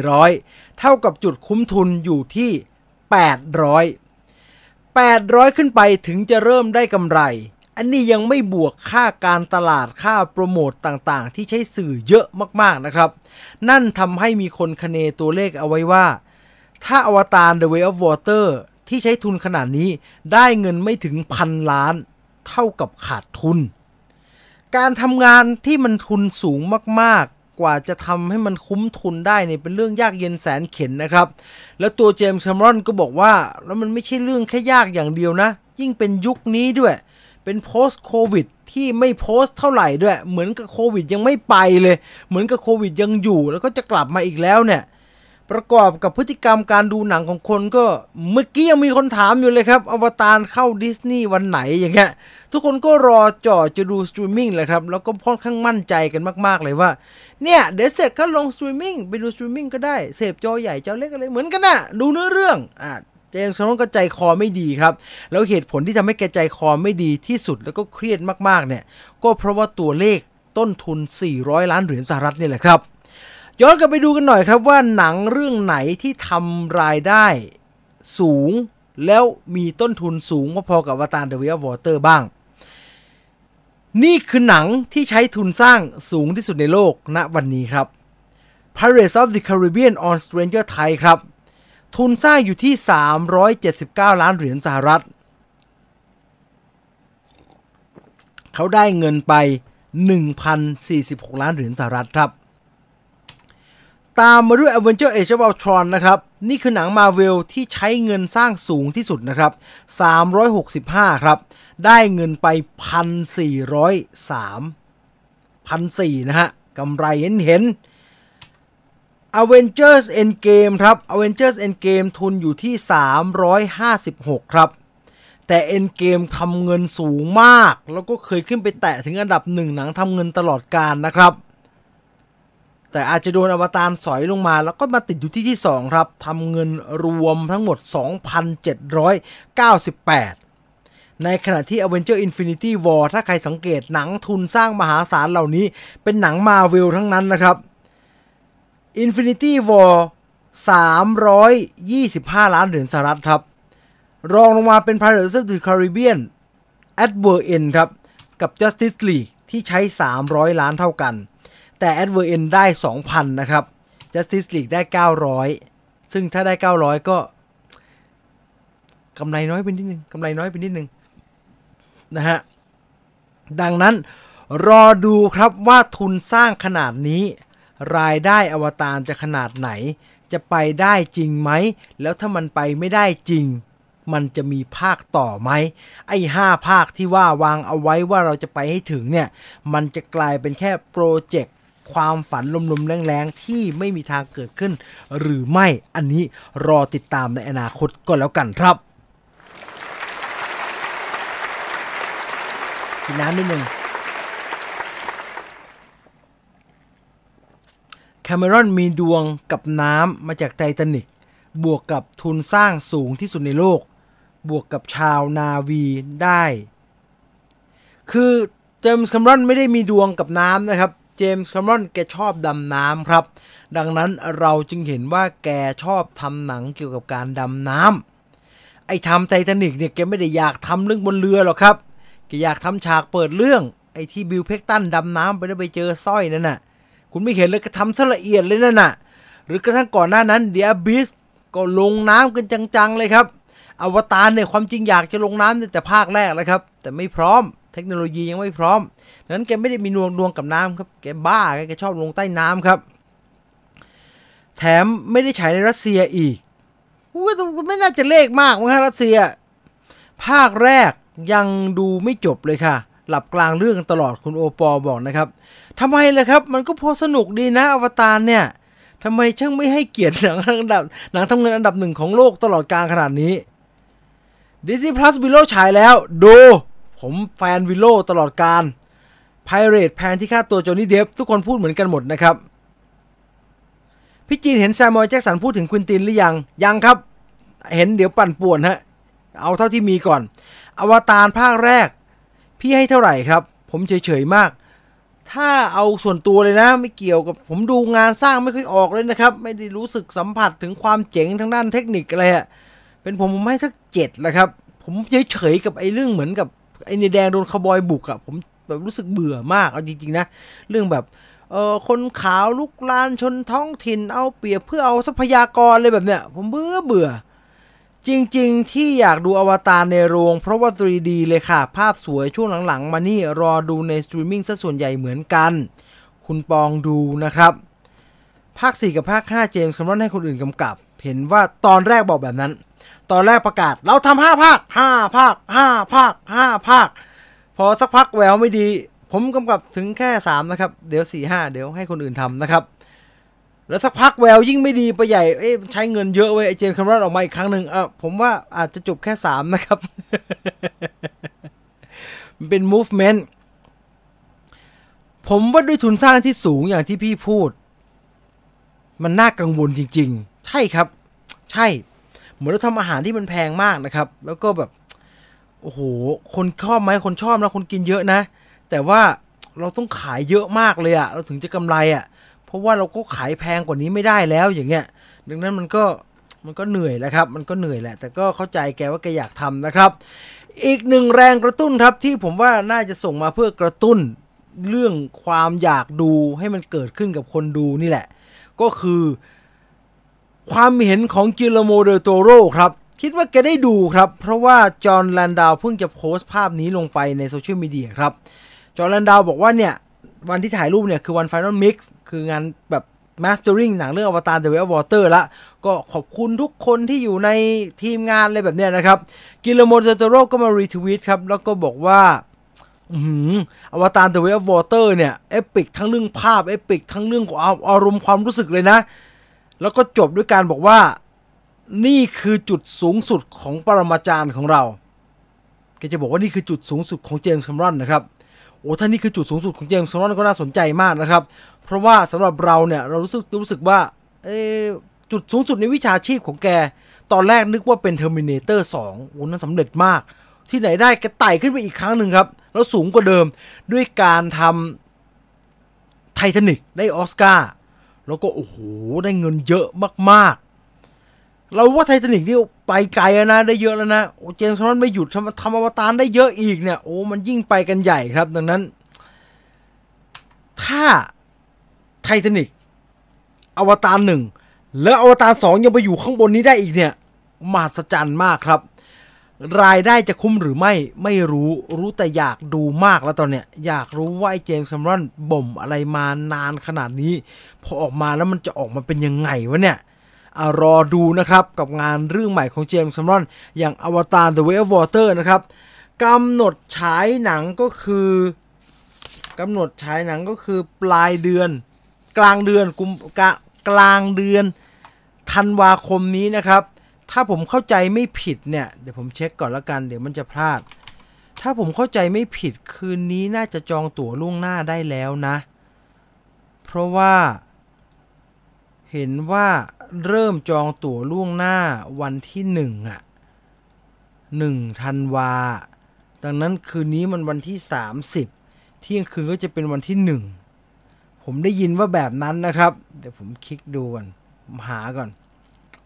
400 เท่ากับจุดคุ้มทุนอยู่ที่ 800 800 ขึ้นไปถึงจะเริ่มได้กำไร อันนี้ยังไม่บวกค่าการตลาดค่าโปรโมตต่างๆ ที่ใช้สื่อเยอะมากๆนะครับ นั่นทำให้มีคนคเนตัวเลขเอาไว้ว่า ถ้าอวตาร The Way of Water ที่ใช้ทุนขนาดนี้ได้เงินไม่ถึงพันล้าน เท่ากับขาดทุน การทำงานที่มันทุนสูงมากๆ กว่าจะทำให้มันคุ้มทุนได้เนี่ยเป็นเรื่องยากเย็นแสนเข็นนะครับ แล้วตัวเจมส์ คาเมรอนก็บอกว่า แล้วมันไม่ใช่เรื่องแค่ยากอย่างเดียวนะ ยิ่งเป็นยุคนี้ด้วย เป็น post covid ที่ไม่โพสเท่าไหร่ด้วย เหมือนกับโควิดยังไม่ไปเลย เหมือนกับโควิดยังอยู่ แล้วก็จะกลับมาอีกแล้วเนี่ย ประกอบกับพฤติกรรมการดูหนังของคนก็เมื่อกี้ยังมีคนถามอยู่เลยครับอวตารเข้าดิสนีย์วันไหนอย่างเงี้ยทุกคนก็รอจ่อจะดูสตรีมมิ่งแหละครับแล้วก็ค่อนข้างมั่นใจกันมาก ๆ เลยว่าเนี่ยเดี๋ยวเสร็จก็ลงสตรีมมิ่งไปดูสตรีมมิ่งก็ได้เสพจอใหญ่จอเล็กอะไรเหมือนกันนะดูเนื้อเรื่องอะเจมส์ คาเมรอนก็ใจคอไม่ดีครับ แล้วเหตุผลที่ทำให้แกใจคอไม่ดีที่สุดแล้วก็เครียดมากๆเนี่ย ก็เพราะว่าตัวเลขต้นทุน 400 ล้านเหรียญสหรัฐนี่แหละครับ ย้อนกลับไปดูกันหน่อยครับว่าหนังเรื่องไหนที่ทำรายได้สูง แล้วมีต้นทุนสูงพอๆกับอวตาร The Way of Water บ้าง นี่คือหนังที่ใช้ทุนสร้างสูงที่สุดในโลกณวันนี้ครับ Pirates of the Caribbean on Stranger Thai ครับ ทุนสร้างอยู่ที่ 379 ล้านเหรียญสหรัฐ เขาได้เงินไป 1,046 ล้านเหรียญสหรัฐครับ ตามมาด้วย Avenger Age of Ultron นะครับ นี่คือหนังมาเวลที่ใช้เงินสร้างสูงที่สุดนะครับ 365 ครับ ได้เงินไป 1,403 1,400นะฮะกำไรเห็นเห็น Avengers Endgame ครับ Avengers Endgame ทุนอยู่ที่ 356 ครับ แต่ Endgame ทำเงินสูงมาก แล้วก็เคยขึ้นไปแตะถึงอันดับหนึ่งหนังทำเงินตลอดการนะครับ แต่อาจจะโดนอวตารสอยลงมา แล้วก็มาติดอยู่ที่ที่ 2 ครับทำเงินรวมทั้งหมด 2,798 ในขณะที่ Avenger Infinity War ถ้าใครสังเกตหนังทุนสร้างมหาศาลเหล่านี้ เป็นหนังมาเวลทั้งนั้นนะครับ Infinity War 325 ล้านเหรียญสหรัฐครับ รองลงมาเป็น Pirates of the Caribbean at w o r End ครับ กับ Justice League ที่ใช้ 300 ล้านเท่ากัน แต่ at w o r End ได้ 2,000 นะครับ Justice League ได้ 900 ซึ่งถ้าได้ 900 ก็กำไรน้อยไปนิดนึงกำไรน้อยไปนิดนึงนะฮะ ดังนั้นรอดูครับว่าทุนสร้างขนาดนี้ รายได้อวตารจะขนาดไหน จะไปได้จริงไหม แล้วถ้ามันไปไม่ได้จริง มันจะมีภาคต่อไหม ไอ้ห้าภาคที่ว่าวางเอาไว้ว่าเราจะไปให้ถึงเนี่ย มันจะกลายเป็นแค่โปรเจกต์ ความฝันลมๆแรงๆ ที่ไม่มีทางเกิดขึ้น หรือไม่อันนี้รอติดตามในอนาคตก็แล้วกันครับกินน้ำนิดนึงแคมรอนมีดวงกับน้ำมาจากไททานิกบวกกับทุนสร้างสูงที่สุดในโลก บวกกับชาวนาวีได้ คือเจมส์ คาเมรอนไม่ได้มีดวงกับน้ำนะครับ เจมส์คาเมรอนแกชอบดำน้ำครับ ดังนั้นเราจึงเห็นว่าแกชอบทำหนังเกี่ยวกับการดำน้ำไอ้ทำไททานิกเนี่ยแกไม่ได้อยากทำเรื่องบนเรือหรอกครับแกอยากทำฉากเปิดเรื่องไอ้ที่บิล แพ็กซ์ตันดำน้ำไปแล้วไปเจอสร้อยนั่นน่ะ คุณไม่เห็นเลยก็ทำซะละเอียดเลยนั่นน่ะ หรือกระทั่งก่อนหน้านั้น The Abyssก็ลงน้ำกันจังๆเลยครับ อวตารเนี่ยความจริงอยากจะลงน้ำแต่ภาคแรกแล้วครับ แต่ไม่พร้อม เทคโนโลยียังไม่พร้อมดังนั้นแกไม่ได้มีนวงดวงกับน้ำครับ แกบ้าแกชอบลงใต้น้ำครับ แถมไม่ได้ฉายในรัสเซียอีกอุ้ยไม่น่าจะเลขมากมั้งฮะรัสเซีย ภาคแรกยังดูไม่จบเลยค่ะ หลับกลางเรื่องตลอดคุณโอปอบอกนะครับทำไมเลยครับ มันก็พอสนุกดีนะอวตารเนี่ยทำไมช่างไม่ให้เกียรติหนังอันดับหนังทำเงินอันดับหนึ่งของโลกตลอดกาลขนาดนี้ Disney Plus วิโลฉายแล้ว ดู ผมแฟนวิโลตลอดการ Pirate แพนที่ค่าตัวโจนี่เดฟทุกคนพูดเหมือนกันหมดนะครับ พี่จีนเห็นแซมมอยแจ็คสันพูดถึงควินตินหรือยัง ยังครับ เห็นเดี๋ยวปั่นป่วนฮะ เอาเท่าที่มีก่อน อวตารภาคแรก พี่ให้เท่าไหร่ครับ ผมเฉยๆมาก ถ้าเอาส่วนตัวเลยนะ ไม่เกี่ยวกับผมดูงานสร้างไม่ค่อยออกเลยนะครับ ไม่ได้รู้สึกสัมผัสถึงความเจ๋งทางด้านเทคนิคอะไรอะเป็นผมผมให้สักเจ็ดแหละครับ ผมเฉยๆกับไอ้เรื่องเหมือนกับ ไอ้อินเดียนแดงโดนคาวบอยบุกอะผมแบบรู้สึกเบื่อมากเอาจริงๆนะ เรื่องแบบเออคนขาวรุกรานชนท้องถิ่นเอาเปรียบเพื่อเอาทรัพยากรเลยแบบเนี้ย ผมเบื่อเบื่อ จริงๆ ที่อยากดูอวตารในโรง เพราะว่า 3D เลยค่ะ ภาพสวยช่วงหลังๆ มานี่รอดูในสตรีมมิ่งซะส่วนใหญ่เหมือนกัน คุณปองดูนะครับภาค 4 กับภาค 5 เจมส์คาเมรอนให้คนอื่นกำกับ เห็นว่าตอนแรกบอกแบบนั้น ตอนแรกประกาศ เราทำห้าภาคห้าภาคห้าภาคห้าภาค พอสักพักแววไม่ดี ผมกำกับถึงแค่3นะครับ เดี๋ยว4 5เดี๋ยวให้คนอื่นทำนะครับ แล้วสักพักแววยิ่งไม่ดีไปใหญ่เอ๊ะใช้เงินเยอะเว้ยไอ้เจมส์คาเมรอน ออกมาอีกครั้งหนึ่งอะผมว่าอาจจะจบแค่3นะครับมันเป็น movement ผมว่าด้วยทุนสร้างที่สูงอย่างที่พี่พูด มันน่ากังวลจริง ๆ ใช่ครับ ใช่ เหมือนเราทำอาหารที่มันแพงมากนะครับ แล้วก็แบบโอ้โหคนชอบไหมคนชอบนะคนกินเยอะนะ แต่ว่าเราต้องขายเยอะมากเลยอะเราถึงจะกำไรอะเพราะว่าเราก็ขายแพงกว่านี้ไม่ได้แล้วอย่างเงี้ย ดังนั้นมันก็มันก็เหนื่อยแหละครับ มันก็เหนื่อยแหละ แต่ก็เข้าใจแกว่าแกอยากทำนะครับ อีกหนึ่งแรงกระตุ้นครับที่ผมว่าน่าจะส่งมาเพื่อกระตุ้นเรื่องความอยากดูให้มันเกิดขึ้นกับคนดูนี่แหละ ก็คือ ความเห็นของกิโลโมเดโตโรครับ คิดว่าแกได้ดูครับ เพราะว่าจอห์นแลนดาวเพิ่งจะโพสต์ภาพนี้ลงไปในโซเชียลมีเดียครับ จอห์นแลนดาวบอกว่าเนี่ย วันที่ถ่ายรูปเนี่ยคือวัน Final Mix คืองานแบบ Mastering หนังเรื่องอวตาร The Way of Water ละก็ขอบคุณทุกคนที่อยู่ในทีมงานอะไรแบบเนี้ยนะครับ กิโลโมเดโตโรก็มารีทวีตครับ แล้วก็บอกว่าอืมอวตาร The Way of Water เนี่ย epic ทั้งเรื่องภาพ epic ทั้งเรื่องของอารมณ์ความรู้สึกเลยนะ แล้วก็จบด้วยการบอกว่านี่คือจุดสูงสุดของปรมาจารย์ของเราแกจะบอกว่านี่คือจุดสูงสุดของเจมส์ คาเมรอนนะครับ โอ้ถ้านี่คือจุดสูงสุดของเจมส์ คาเมรอนก็น่าสนใจมากนะครับ เพราะว่าสำหรับเราเนี่ยเรารู้สึกรู้สึกว่าเออจุดสูงสุดในวิชาชีพของแก ตอนแรกนึกว่าเป็น Terminator 2โอ้นั้นสำเร็จมาก ที่ไหนได้แกไต่ขึ้นไปอีกครั้งหนึ่งครับ แล้วสูงกว่าเดิมด้วยการทำไททานิกได้ออสการ์ แล้วก็โอ้โหได้เงินเยอะมากๆ เราว่าไททานิกนี่ไปไกลแล้วนะ ได้เยอะแล้วนะโอ้เจมส์คาเมรอนไม่หยุดทำทำอวตารได้เยอะอีกเนี่ยโอ้มันยิ่งไปกันใหญ่ครับ ดังนั้น ถ้าไททานิกอวตารหนึ่งแล้วอวตารสองยังไปอยู่ข้างบนนี้ได้อีกเนี่ยมหัศจรรย์มากครับ รายได้จะคุ้มหรือไม่ไม่รู้รู้แต่อยากดูมากแล้วตอนเนี้ยอยากรู้ว่าไอ้เจมส์แคมรอนบ่มอะไรมานานขนาดนี้ พอออกมาแล้วมันจะออกมาเป็นยังไงวะเนี่ยอรอดูนะครับกับงานเรื่องใหม่ของเจมส์แคมรอน อย่างอวตาร The Way of Water นะครับกำหนดฉายหนังก็คือกำหนดฉายหนังก็คือปลายเดือน กลางเดือนกุมกะกลางเดือนธันวาคมนี้นะครับ ถ้าผมเข้าใจไม่ผิดเนี่ย เดี๋ยวผมเช็คก่อนล้วกัน เดี๋ยวมันจะพลาด ถ้าผมเข้าใจไม่ผิดคืนนี้น่าจะจองตั๋วล่วงหน้าได้แล้วนะ เพราะว่า เห็นว่าเริ่มจองตั๋วล่วงหน้าวันที่หนึ่งอะหนึ่งธันวา ดังนั้นคืนนี้มันวันที่ 30 เที่ยงคืนก็จะเป็นวันที่หนึ่งผมได้ยินว่าแบบนั้นนะครับ เดี๋ยวผมคลิกดูก่อนหาก่อน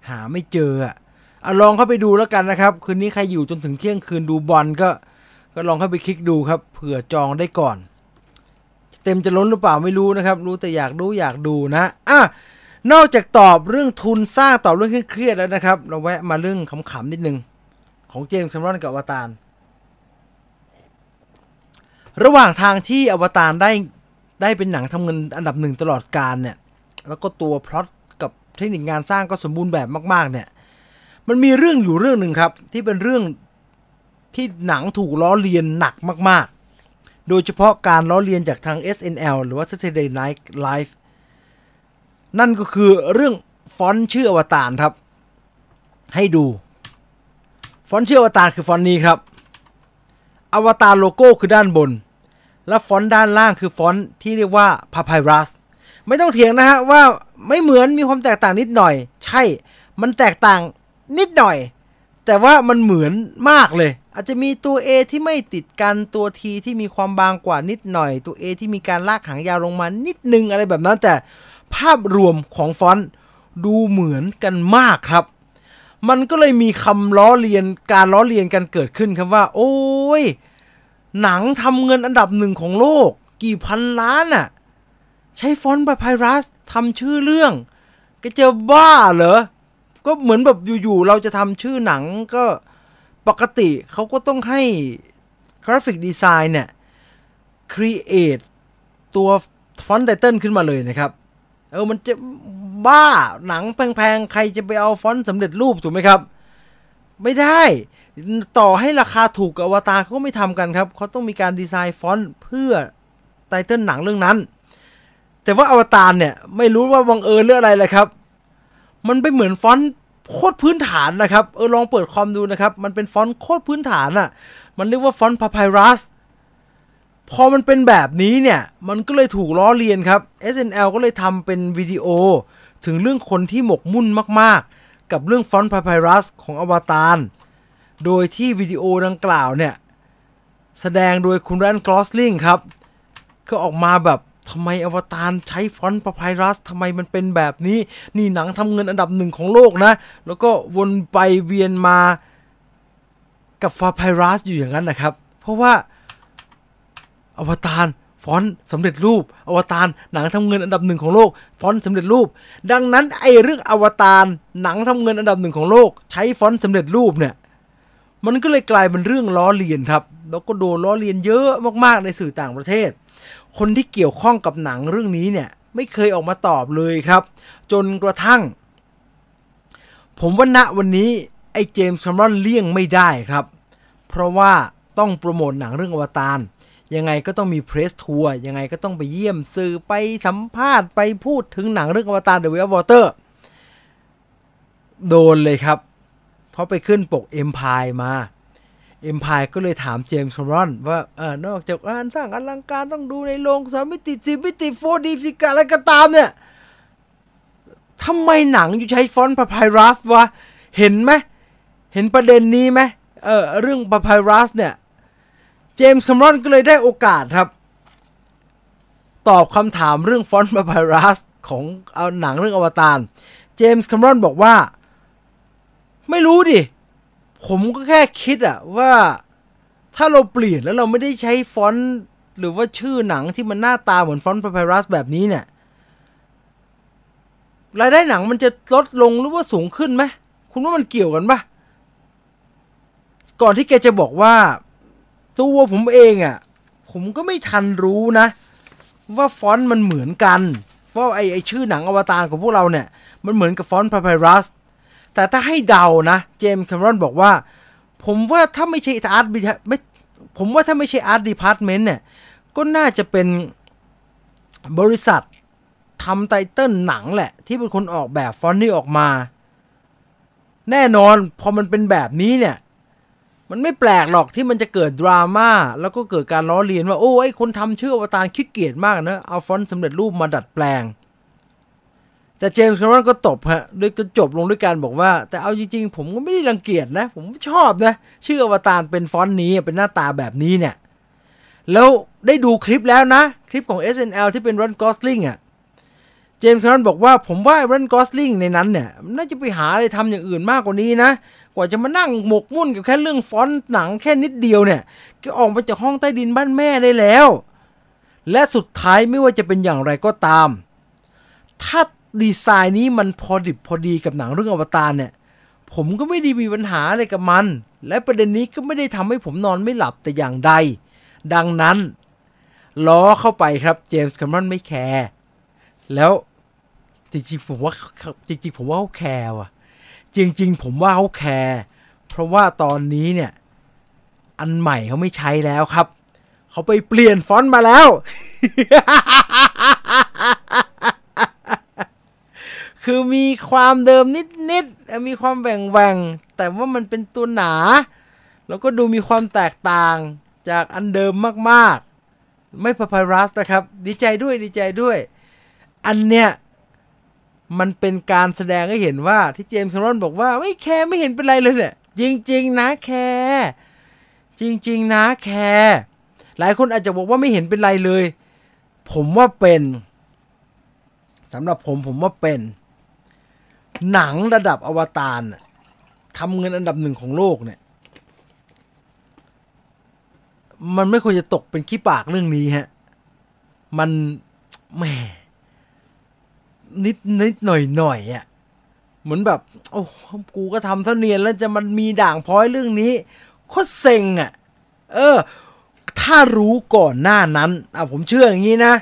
หาไม่เจออะ อลองเข้าไปดูแล้วกันนะครับ คืนนี้ใครอยู่จนถึงเที่ยงคืนดูบอลก็ ก็ลองเข้าไปคลิกดูครับเผื่อจองได้ก่อน เต็มจะล้นหรือเปล่าไม่รู้นะครับ รู้แต่อยากดูอยากดูนะอะนอกจากตอบเรื่องทุนสร้างตอบเรื่องเครียดแล้วนะครับ เราแวะมาเรื่องขำๆนิดนึง ของเจมส์แคมรอนกับอวตารระหว่างทางที่อวตารได้ได้เป็นหนังทำเงินอันดับหนึ่งตลอดการเนี่ย แล้วก็ตัวพล็อตกับเทคนิคงานสร้างก็สมบูรณ์แบบมากๆเนี่ย มันมีเรื่องอยู่เรื่องหนึ่งครับ ที่เป็นเรื่องที่หนังถูกล้อเลียนหนักมาก ๆ โดยเฉพาะการล้อเลียนจากทาง SNL หรือว่า Saturday Night Live นั่นก็คือเรื่องฟอนต์ชื่ออวตารครับ ให้ดู ฟอนต์ชื่ออวตารคือฟอนต์นี้ครับ อวตารโลโก้คือด้านบน และฟอนต์ด้านล่างคือฟอนต์ที่เรียกว่า Papyrus ไม่ต้องเถียงนะฮะว่าไม่เหมือนมีความแตกต่างนิดหน่อย ใช่ มันแตกต่าง นิดหน่อย แต่ว่ามันเหมือนมากเลย อาจจะมีตัว A ที่ไม่ติดกันตัว T ที่มีความบางกว่านิดหน่อย ตัว A ที่มีการลากหางยาวลงมานิดนึงอะไรแบบนั้น แต่ภาพรวมของฟอนต์ดูเหมือนกันมากครับ มันก็เลยมีคำล้อเลียนการล้อเลียนกันเกิดขึ้นครับว่า โอ้ยหนังทำเงินอันดับหนึ่งของโลก กี่พันล้านอะใช้ฟอนต์ไพรัสทำชื่อเรื่องก็จะบ้าเหรอ ก็เหมือนแบบอยู่ๆเราจะทำชื่อหนังก็ปกติเขาก็ต้องให้ graphic design เนี่ยcreate ตัวฟอนต์ title ขึ้นมาเลยนะครับ เออมันจะบ้าหนังแพงๆ ใครจะไปเอาฟอนต์สำเร็จรูปถูกไหมครับ ไม่ได้ต่อให้ราคาถูกกว่าอวตารเขาก็ไม่ทำกันครับเขาต้องมีการดีไซน์ฟอนต์เพื่อ title หนังเรื่องนั้น แต่ว่าอวตารเนี่ยไม่รู้ว่าบังเอิญหรืออะไรเลยครับ มันไปเหมือนฟอนต์โคตรพื้นฐานนะครับเออลองเปิดคอมดูนะครับ มันเป็นฟอนต์โคตรพื้นฐานอะ่ะ มันเรียกว่าฟอนต์พาพายรัสพอมันเป็นแบบนี้เนี่ย มันก็เลยถูกล้อเลียนครับ SNL ก็เลยทำเป็นวิดีโอ ถึงเรื่องคนที่หมกมุ่นมากๆ กับเรื่องฟอนต์พาพายรัสของอวตารโดยที่วิดีโอดังกล่าวเนี่ย แสดงโดยคุณไรอัน กอสลิงครับก็ออกมาแบบ ทำไมอวตารใช้ฟอนต์พาพายรัสทำไมมันเป็นแบบนี้ นี่หนังทำเงินอันดับหนึ่งของโลกนะ แล้วก็วนไปเวียนมากับฟาพายรัสอยู่อย่างนั้นนะครับ เพราะว่าอวตารฟอนต์สำเร็จรูป อวตารหนังทำเงินอันดับหนึ่งของโลก ฟอนต์สำเร็จรูป ดังนั้นไอ้เรื่องอวตารหนังทำเงินอันดับหนึ่งของโลก ใช้ฟอนต์สำเร็จรูปเนี่ยมันก็เลยกลายเป็นเรื่องล้อเลียนครับ แล้วก็โดนล้อเลียนเยอะมากๆในสื่อต่างประเทศ คนที่เกี่ยวข้องกับหนังเรื่องนี้เนี่ยไม่เคยออกมาตอบเลยครับ จนกระทั่ง ผมว่าณวันนี้ไอ้เจมส์ คาเมรอนเลี่ยงไม่ได้ครับ เพราะว่าต้องโปรโมทหนังเรื่องอวตารยังไงก็ต้องมี press tour ยังไงก็ต้องไปเยี่ยมสื่อไปสัมภาษณ์ไปพูดถึงหนังเรื่องอวตาร The Way of Water โดนเลยครับ เพราะไปขึ้นปก Empire มา Empire ก็เลยถามเจมส์ คาเมรอนว่าเออนอกจากการสร้างอลังการต้องดูในโรงสามมิติสี่มิติ four D ฟิกาอะไรก็ตามเนี่ยทำไมหนัง you ใช้ฟอนต์พาพายรัสวะ เห็นไหมเห็นประเด็นนี้ไหมเออเรื่องพาพายรัสเนี่ย เจมส์ คาเมรอนก็เลยได้โอกาสครับ ตอบคำถามเรื่องฟอนต์พาพายรัสของเอาหนังเรื่องอวตาร เจมส์ คาเมรอนบอกว่า ไม่รู้ดิ ผมก็แค่คิดอะว่าถ้าเราเปลี่ยนแล้วเราไม่ได้ใช้ฟอนต์หรือว่าชื่อหนังที่มันหน้าตาเหมือนฟอนต์พาพายรัสแบบนี้เนี่ยรายได้หนังมันจะลดลงหรือว่าสูงขึ้นไหมคุณว่ามันเกี่ยวกันปะก่อนที่แกจะบอกว่า ตัวผมเองอะ่ะ ผมก็ไม่ทันรู้นะ ว่าฟอนต์มันเหมือนกันว่าไอ้ไอ้ชื่อหนังอวตารของพวกเราเนี่ย มันเหมือนกับฟอนต์พาพายรัส แต่ถ้าให้เดานะ เจมส์ คาเมรอนบอกว่า ผมว่าถ้าไม่ใช่ art ไม่ผมว่าถ้าไม่ใช่ art department เนี่ย ก็น่าจะเป็นบริษัททำ title หนังแหละ ที่เป็นคนออกแบบฟอนต์นี้ออกมา แน่นอนพอมันเป็นแบบนี้เนี่ย มันไม่แปลกหรอกที่มันจะเกิดดราม่าแล้วก็เกิดการล้อเลียนว่า โอ้ไอ้คนทำชื่ออวตารขี้เกียจมากนะ เอาฟอนต์สำเร็จรูปมาดัดแปลง แต่เจมส์คาเมรอนก็ตบฮะด้วยก็จบลงด้วยการบอกว่า แต่เอาจริงๆ ผมก็ไม่ได้รังเกียจนะ ผมชอบนะ ชื่ออวตารเป็นฟอนต์นี้เป็นหน้าตาแบบนี้เนี่ย แล้วได้ดูคลิปแล้วนะ คลิปของ SNL ที่เป็นไรอันกอสลิงอะเจมส์คาเมรอนบอกว่าผมว่าไรอันกอสลิงในนั้นเนี่ยน่าจะไปหาอะไรทำอย่างอื่นมากกว่านี้นะ กว่าจะมานั่งหมกมุ่นกับแค่เรื่องฟอนต์หนังแค่นิดเดียวเนี่ย ก็ออกมาจากห้องใต้ดินบ้านแม่ได้แล้ว และสุดท้ายไม่ว่าจะเป็นอย่างไรก็ตาม ถ้า ดีไซน์นี้มันพอดิบพอดีกับหนังเรื่องอวตารเนี่ย ผมก็ไม่ได้มีปัญหาอะไรกับมัน และประเด็นนี้ก็ไม่ได้ทำให้ผมนอนไม่หลับแต่อย่างใด ดังนั้น ล้อเข้าไปครับเจมส์คาเมรอนไม่แคร์แล้วจริงๆผมว่าจริงๆผมว่าเขาแคร์ว่ะ จริง ๆ ผมว่าเขาแคร์เพราะว่าตอนนี้เนี่ย อันใหม่เขาไม่ใช้แล้วครับ เขาไปเปลี่ยนฟอนต์มาแล้ว คือมีความเดิมนิดๆมีความแหว่งแหว่งแต่ว่ามันเป็นตัวหนา แล้วก็ดูมีความแตกต่างจากอันเดิมมากๆ ไม่พาพารัสนะครับ ดีใจด้วยดีใจด้วย อันเนี้ยมันเป็นการแสดงให้เห็นว่าที่เจมส์คาเมรอนบอกว่าไม่แคร์ไม่เห็นเป็นไรเลยเนี่ยจริง ๆ นะแคร์จริง ๆ นะแคร์หลายคนอาจจะบอกว่าไม่เห็นเป็นไรเลย ผมว่าเป็นสำหรับผมผมว่าเป็น หนังระดับอวตารทำเงินอันดับหนึ่งของโลกเนี่ย มันไม่ควรจะตกเป็นขี้ปากเรื่องนี้ฮะ มันแหมนิดนิดหน่อยหน่อยอะเหมือนแบบโอ้กูก็ทำเท่าเนียนแล้วจะมันมีด่างพ้อยเรื่องนี้โคตรเซ็งอะ เออ ถ้ารู้ก่อนหน้านั้นอะผมเชื่ออย่างนี้นะ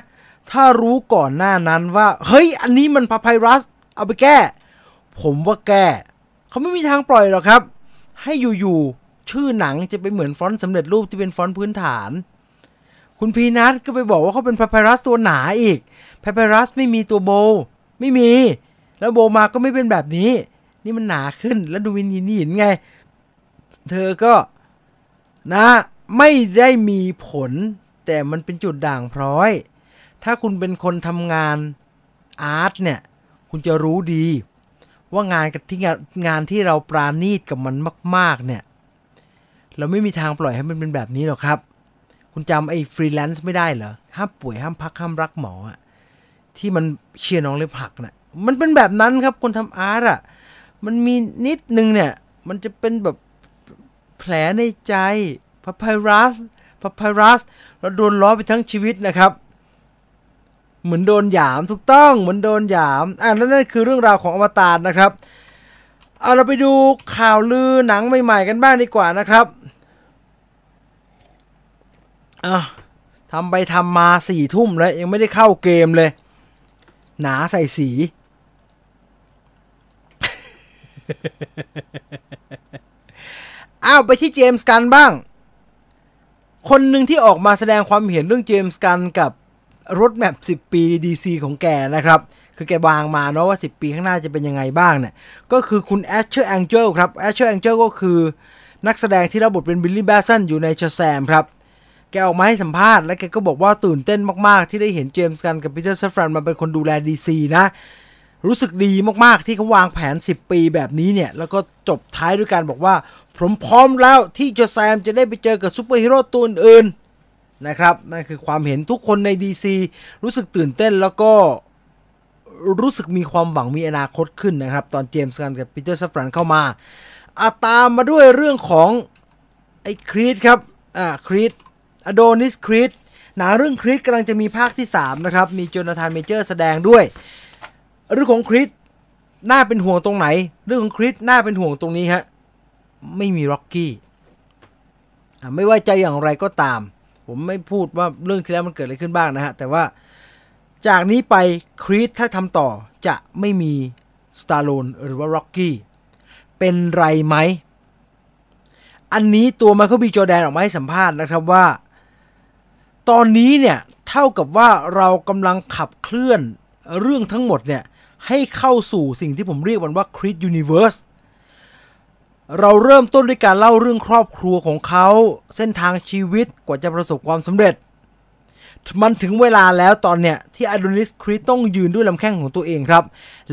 ถ้ารู้ก่อนหน้านั้นว่า เฮ้ย อันนี้มันพาไพรัส เอาไปแก้ ผมว่าแก้เขาไม่มีทางปล่อยหรอกครับ ให้อยู่ๆชื่อหนังจะไปเหมือนฟอนต์สำเร็จรูปที่เป็นฟอนต์พื้นฐาน คุณพีนัทก็ไปบอกว่าเขาเป็นพาไพรัสตัวหนาอีกพาไพรัสไม่มีตัวโบ ไม่มี แล้วโบมาก็ไม่เป็นแบบนี้ นี่มันหนาขึ้นแล้วดูวินหินหินไง เธอก็นะไม่ได้มีผล แต่มันเป็นจุดด่างพร้อย ถ้าคุณเป็นคนทำงานอาร์ตเนี่ย คุณจะรู้ดี ว่างานที่งานงานที่เราปราณีตกับมันมาก ๆ เนี่ย เราไม่มีทางปล่อยให้มันเป็นแบบนี้หรอกครับ คุณจำไอ้ฟรีแลนซ์ไม่ได้เหรอห้ามป่วยห้ามพักห้ามรักหมออะที่มันเชียร์น้องเล็บหักนะ่ะมันเป็นแบบนั้นครับคนทำอาร์ตอะมันมีนิดนึงเนี่ย มันจะเป็นแบบแผลในใจพาพารัสพาพารัสเราโดนล้อไปทั้งชีวิตนะครับ เหมือนโดนหยามถูกต้องเหมือนโดนหยามอ่านั่นคือเรื่องราวของอวตารนะครับเอาเราไปดูข่าวลือหนังใหม่ๆกันบ้างดีกว่านะครับอะทำไปทำมาสี่ทุ่มแล้วยังไม่ได้เข้าเกมเลย หนาใส่สี อ้าวไปที่เจมส์กันบ้าง คนหนึ่งที่ออกมาแสดงความเห็นเรื่องเจมส์กันน์กับ roadmap 10 ปี DC ของแกนะครับ คือแกวางมาเนาะว่า 10 ปีข้างหน้าจะเป็นยังไงบ้างเนี่ย ก็คือคุณแอชเชอร์แองเจลครับแอชเชอร์แองเจลก็คือ นักแสดงที่รับบทเป็นบิลลี่แบตสันอยู่ใน Shazam ครับ แกออกมาให้สัมภาษณ์และแกก็บอกว่าตื่นเต้นมาก ๆ ที่ได้เห็นเจมส์กันน์กับปีเตอร์ซาฟรานมาเป็นคนดูแล DC นะ รู้สึกดีมาก ๆ ที่เขาวางแผน 10 ปีแบบนี้เนี่ย แล้วก็จบท้ายด้วยการบอกว่า ผมพร้อมแล้วที่ Shazam จะได้ไปเจอกับซูเปอร์ฮีโร่ตัวอื่นๆ นะครับนั่นคือความเห็นทุกคนใน DC รู้สึกตื่นเต้นแล้วก็รู้สึกมีความหวังมีอนาคตขึ้นนะครับ ตอนเจมส์กันน์กับปีเตอร์ซาฟรานเข้ามาอ่ะตามมาด้วยเรื่องของไอ้ครีดครับอ่าครีดอโดนิสครีดหนังเรื่องครีดกำลังจะมีภาคที่ 3 นะครับ มีโจนาธานเมเจอร์สแสดงด้วย เรื่องของครีดน่าเป็นห่วงตรงไหน เรื่องของครีดน่าเป็นห่วงตรงนี้ฮะไม่มีร็อกกี้ไม่ว่าจะอย่างไรก็ตาม ผมไม่พูดว่าเรื่องที่แล้วมันเกิดอะไรขึ้นบ้างนะฮะ แต่ว่าจากนี้ไปครีดถ้าทำต่อจะไม่มีสตอลโลนหรือว่าร็อกกี้เป็นไรไหม อันนี้ตัวไมเคิลบีจอร์แดนออกมาให้สัมภาษณ์นะครับว่า ตอนนี้เนี่ย เท่ากับว่าเรากำลังขับเคลื่อนเรื่องทั้งหมดเนี่ย ให้เข้าสู่สิ่งที่ผมเรียกมันว่า Creed Universe เราเริ่มต้นด้วยการเล่าเรื่องครอบครัวของเขา เส้นทางชีวิตกว่าจะประสบความสำเร็จ มันถึงเวลาแล้วตอนเนี้ยที่อโดนิสครีดต้องยืนด้วยลำแข้งของตัวเองครับ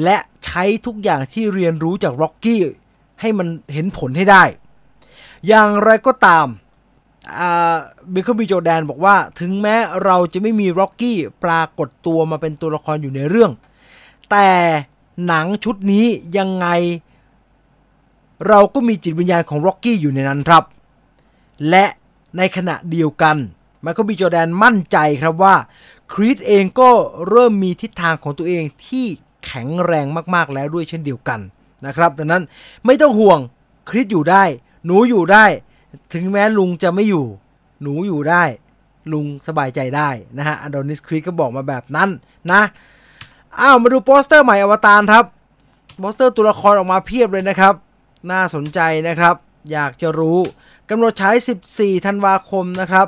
และใช้ทุกอย่างที่เรียนรู้จากร็อกกี้ให้มันเห็นผลให้ได้ อย่างไรก็ตามไมเคิลบีจอร์แดนบอกว่าถึงแม้เราจะไม่มีร็อกกี้ปรากฏตัวมาเป็นตัวละครอยู่ในเรื่อง แต่หนังชุดนี้ยังไง เราก็มีจิตวิญญาณของร็อกกี้อยู่ในนั้นครับ และในขณะเดียวกันไมเคิลบีจอร์แดนมั่นใจครับว่าครีดเองก็เริ่มมีทิศทางของตัวเองที่แข็งแรงมากๆแล้วด้วยเช่นเดียวกันนะครับดังนั้นไม่ต้องห่วงครีดอยู่ได้ หนูอยู่ได้ ถึงแม้ลุงจะไม่อยู่ หนูอยู่ได้ ลุงสบายใจได้นะฮะอโดนิสครีดก็บอกมาแบบนั้นนะอ้าวมาดูโปสเตอร์ใหม่อวตารครับโปสเตอร์ตัวละครออกมาเพียบเลยนะครับ น่าสนใจนะครับ อยากจะรู้กำหนดฉาย 14 ธันวาคมนะครับ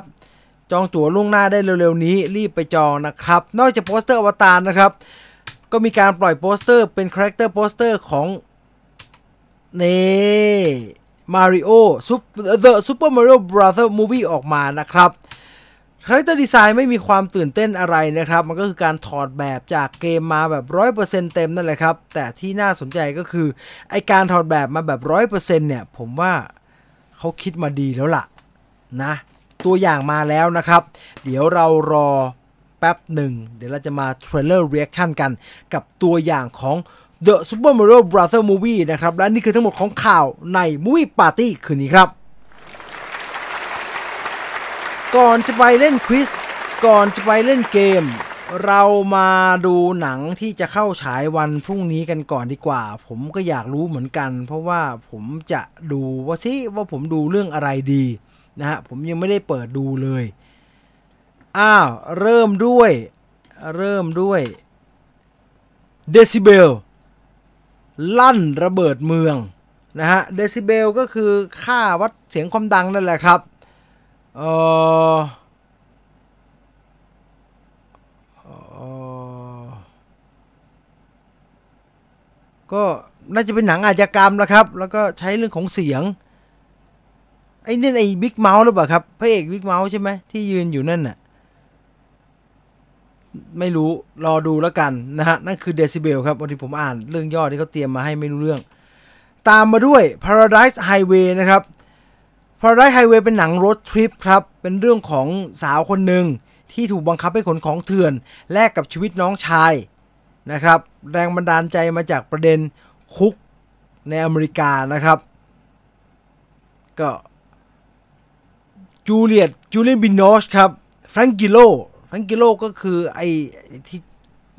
จองตั๋วล่วงหน้าได้เร็วๆนี้รีบไปจองนะครับ นอกจากโปสเตอร์อวตารนะครับ ก็มีการปล่อยโปสเตอร์เป็น character poster ของเนี่ยมาริโอซุป The Super Mario Brother Movie ออกมานะครับ character design ไม่มีความตื่นเต้นอะไรนะครับ มันก็คือการถอดแบบจากเกมมาแบบ 100%เต็มนั่นแหละครับ แต่ที่น่าสนใจก็คือ ไอ้การถอดแบบมาแบบ 100%เนี่ย ผมว่าเขาคิดมาดีแล้วล่ะนะ ตัวอย่างมาแล้วนะครับ เดี๋ยวเรารอแป๊บหนึ่ง เดี๋ยวเราจะมา trailer reaction กันกับตัวอย่างของ The Super Mario Brother Movie นะครับ และนี่คือทั้งหมดของข่าวใน Movie Party คืนนี้ครับ ก่อนจะไปเล่น quiz ก่อนจะไปเล่นเกม เรามาดูหนังที่จะเข้าฉายวันพรุ่งนี้กันก่อนดีกว่า ผมก็อยากรู้เหมือนกัน เพราะว่าผมจะดูว่าซิว่าผมดูเรื่องอะไรดีนะฮะผมยังไม่ได้เปิดดูเลยอ้าวเริ่มด้วย เริ่มด้วยเดซิเบลลั่นระเบิดเมืองนะฮะเดซิเบลก็คือค่าวัดเสียงความดังนั่นแหละครับเออ ก็น่าจะเป็นหนังอาชญากรรมแล้วครับ แล้วก็ใช้เรื่องของเสียง ไอ้นี่ไอ้ Big Mouth หรือเปล่าครับพระเอก Big Mouth ใช่ไหมที่ยืนอยู่นั่นน่ะ ไม่รู้รอดูแล้วกันนะฮะ นั่นคือ Decibel ครับวันที่ผมอ่านเรื่องย่อที่เขาเตรียมมาให้ไม่รู้เรื่อง ตามมาด้วย Paradise Highway นะครับ Paradise Highway เป็นหนัง road trip ครับ เป็นเรื่องของสาวคนหนึ่งที่ถูกบังคับให้ขนของเถื่อนแลกกับชีวิตน้องชาย นะครับ แรงบันดาลใจมาจากประเด็นคุกในอเมริกานะครับ ก็จูเลียตจูเลียตบินอชครับแฟรงก์กริลโลแฟรงก์กริลโลก็คือไอ้ที่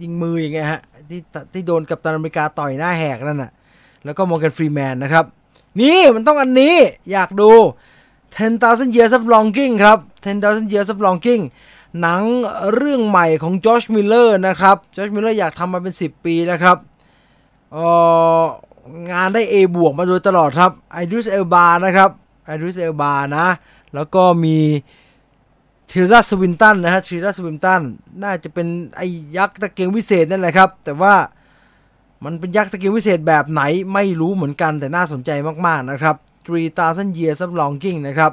ยิงมืออย่างเงี้ยฮะที่ที่โดนกัปตันอเมริกาต่อยหน้าแหกนั่นน่ะแล้วก็มอร์แกนฟรีแมนนะครับ นี่มันต้องอันนี้อยากดู10,000 Years of Longing ครับ10,000 Years of Longing หนังเรื่องใหม่ของจอร์จมิลเลอร์นะครับจอร์จมิลเลอร์อยากทำมาเป็น 10 ปีนะครับผลงานได้ A บวกมาโดยตลอดครับอิดริสเอลบานะครับอิดริสเอลบานะ แล้วก็มีทิลดาสวินตันนะฮะทิลดาสวินตันน่าจะเป็นไอ้ยักษ์ตะเกียงวิเศษนั่นแหละครับ แต่ว่ามันเป็นยักษ์ตะเกียงวิเศษแบบไหนไม่รู้เหมือนกันแต่น่าสนใจมากๆนะครับ3,000 Years of Longing นะครับ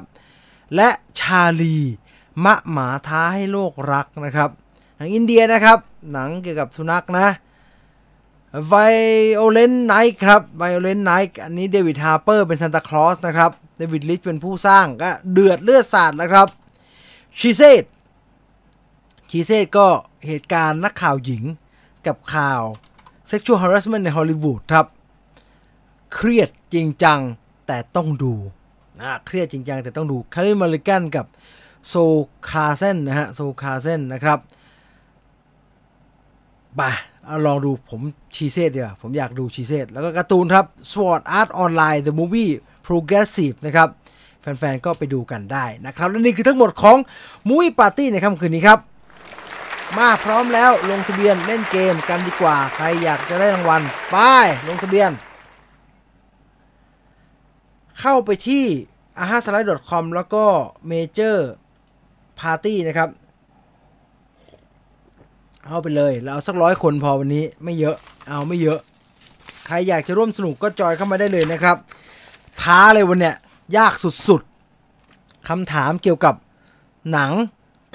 และชาร์ลี มะหมาท้าให้โลกรักนะครับ หนังอินเดียนะครับ หนังเกี่ยวกับสุนัขนะ Violent Night ครับ Violent Night อันนี้เดวิดฮาร์เบอร์เป็นซานตาคลอสนะครับ เดวิดลิชเป็นผู้สร้างก็เดือดเลือดสาดนะครับ She Said She Said ก็เหตุการณ์นักข่าวหญิงกับข่าว sexual harassment ในฮอลลีวูดครับ เครียดจริงจังแต่ต้องดูนะเครียดจริงจังแต่ต้องดู Carey Mulligan กับ Zoe Kazan นะฮะ Zoe Kazan นะครับไปเอาลองดูผม She Said เดี๋ยวผมอยากดู She Said แล้วก็การ์ตูนครับ Sword Art Online The Movie Progressive นะครับ แฟนๆ ก็ไปดูกันได้นะครับ และนี่คือทั้งหมดของมุ้ยปาร์ตี้ในค่ำคืนนี้ครับ มาพร้อมแล้วลงทะเบียนเล่นเกมกันดีกว่า ใครอยากจะได้รางวัลไปลงทะเบียน เข้าไปที่ a h a s l i d e c o m แล้วก็ Major Party นะครับ เอาไปเลยเราเอาสักร้อยคนพอวันนี้ไม่เยอะเอาไม่เยอะ ใครอยากจะร่วมสนุกก็จอยเข้ามาได้เลยนะครับ ท้าเลยวันเนี้ยยากสุดๆคำถามเกี่ยวกับหนัง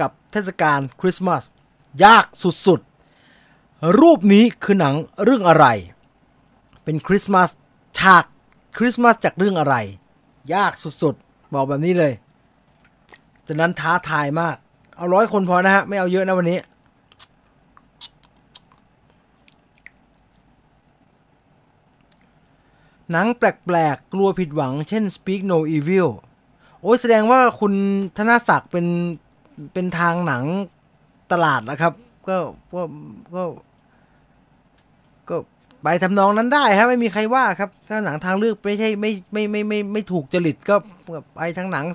กับเทศกาลคริสต์มาสยากสุดๆ รูปนี้คือหนังเรื่องอะไร เป็นคริสต์มาสฉากคริสต์มาสจากเรื่องอะไร ยากสุดๆ บอกแบบนี้เลย จากนั้นท้าทายมาก เอาร้อยคนพอนะฮะ ไม่เอาเยอะนะวันนี้ หนังแปลกๆ กลัวผิดหวัง เช่น Speak No Evil โอ้ยแสดงว่าคุณธนศักดิ์เป็น เป็นทางหนังตลาดนะครับ ก็ก็ก็ ก็ไปทำนองนั้นได้ครับไม่มีใครว่าครับ ถ้าหนังทางเลือกไม่ใช่ไม่ไม่ไม่ไม่ไม่ถูกจริตก็ไปทางหนัง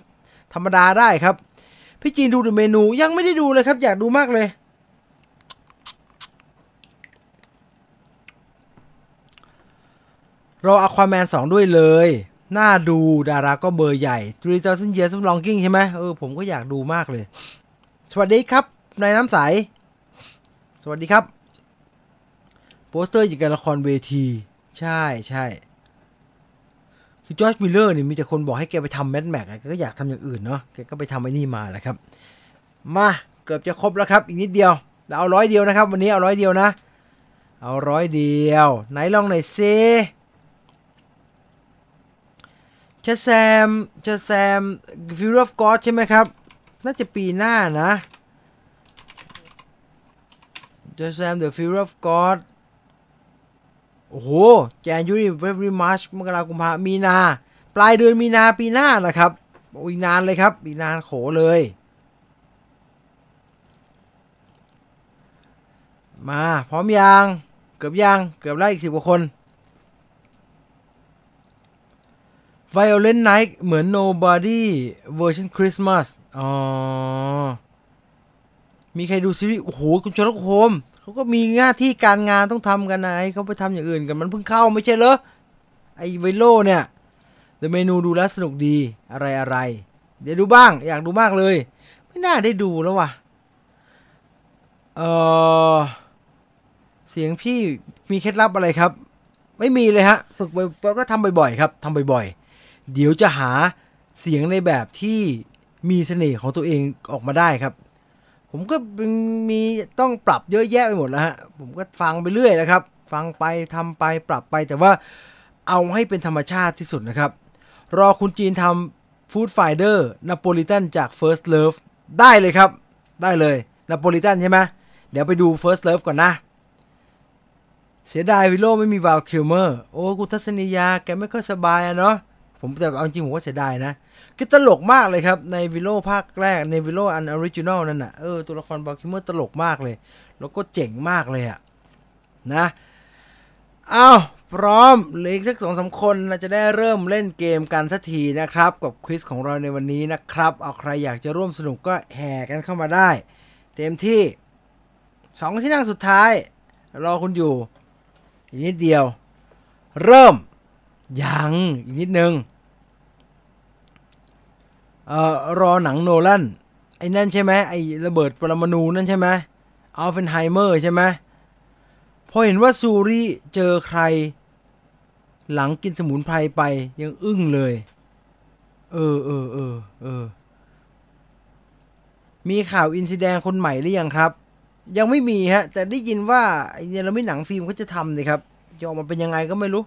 ธรรมดาได้ครับ พี่จีนดูเมนูยังไม่ได้ดูเลยครับ อยากดูมากเลย รออควาแมน 2 ด้วยเลย น่าดูดาราก็เบอร์ใหญ่3000 Years of Longing ใช่ไหมเออผมก็อยากดูมากเลย สวัสดีครับนายน้ำใส สวัสดีครับ โปสเตอร์อยู่กับละครเวที ใช่ใช่ คือจอร์จมิลเลอร์เนี่ยมีแต่คนบอกให้แกไปทำ Mad Max แกก็อยากทำอย่างอื่นเนาะแกก็ไปทำไอ้นี่มาแหละครับ มาเกือบจะครบแล้วครับ อีกนิดเดียวเราเอาร้อยเดียวนะครับ วันนี้เอาร้อยเดียวนะ เอาร้อยเดียว ไหนลองหน่อยซิ Shazam Shazam Fury of God ใช่ไหมครับ น่าจะปีหน้านะจะแซม The Fury of God โอ้โห January February March มกรากุมภามีนา ปลายเดือนมีนาปีหน้านะครับอีกนานเลยครับ อีกนานโขเลย มาพร้อมยัง เกือบยัง เกือบแล้วอีกสิบกว่าคน Violent Night เหมือน Nobody version Christmas อ๋อ มีใครดูซีรีส์ โอ้โห คุณชลกโฮม เขาก็มีหน้าที่การงานต้องทำกันนะไอ้เขาไปทำอย่างอื่นกันมันเพิ่งเข้าไม่ใช่เหรอไอไวโลเนี่ยแต่เมนูดูแล้วสนุกดีอะไรอะไร เดี๋ยวดูบ้าง อยากดูมากเลย ไม่น่าได้ดูแล้วว่ะเออเสียงพี่มีเคล็ดลับอะไรครับ ไม่มีเลยฮะ ฝึกไปก็ทำบ่อยๆครับทำบ่อยๆ เดี๋ยวจะหาเสียงในแบบที่มีเสน่ห์ของตัวเองออกมาได้ครับ ผมก็มีต้องปรับเยอะแยะไปหมดแล้วฮะ ผมก็ฟังไปเรื่อยนะครับ ฟังไปทำไปปรับไปแต่ว่าเอาให้เป็นธรรมชาติที่สุดนะครับ รอคุณจีนทำ Foodfinder นโปลิตันจาก First Love ได้เลยครับ ได้เลยนโปลิตันใช่ไหมเดี๋ยวไปดู First Love ก่อนนะ เสียดาย Willow ไม่มี Val Kilmer โอ้คุณทัศนียาแกไม่ค่อยสบายอะเนาะ ผมแต่เอาจริงผมก็เสียดายนะคือตลกมากเลยครับ ใน Willow ภาคแรกใน Willow อัน original นั่นน่ะเออตัวละคร Val Kilmer ตลกมากเลย แล้วก็เจ๋งมากเลยอะนะเอาพร้อมเหลืออีกสักสองสาคนเราจะได้เริ่มเล่นเกมกันสักทีนะครับ กับควิสของเราในวันนี้นะครับ เอาใครอยากจะร่วมสนุกก็แห่กันเข้ามาได้ เต็มที่สองที่นั่งสุดท้าย รอคุณอยู่ อีกนิดเดียว เริ่มยังอีกนิดนึง เอ่อรอหนังโนแลนไอ้นั่นใช่ไหมไอ้ระเบิดปรมาณูนั่นใช่ไหมอัลเฟนไฮเมอร์ใช่ไหมพอเห็นว่าซูริเจอใคร หลังกินสมุนไพรไปยังอึ้งเลย เออเออเออเออมีข่าวอินทรีแดงคนใหม่หรือยังครับ ยังไม่มีฮะ แต่ได้ยินว่าไอ้เนี่ยเราไม่หนังฟิล์มเขาจะทำเลยครับจะออกมาเป็นยังไงก็ไม่รู้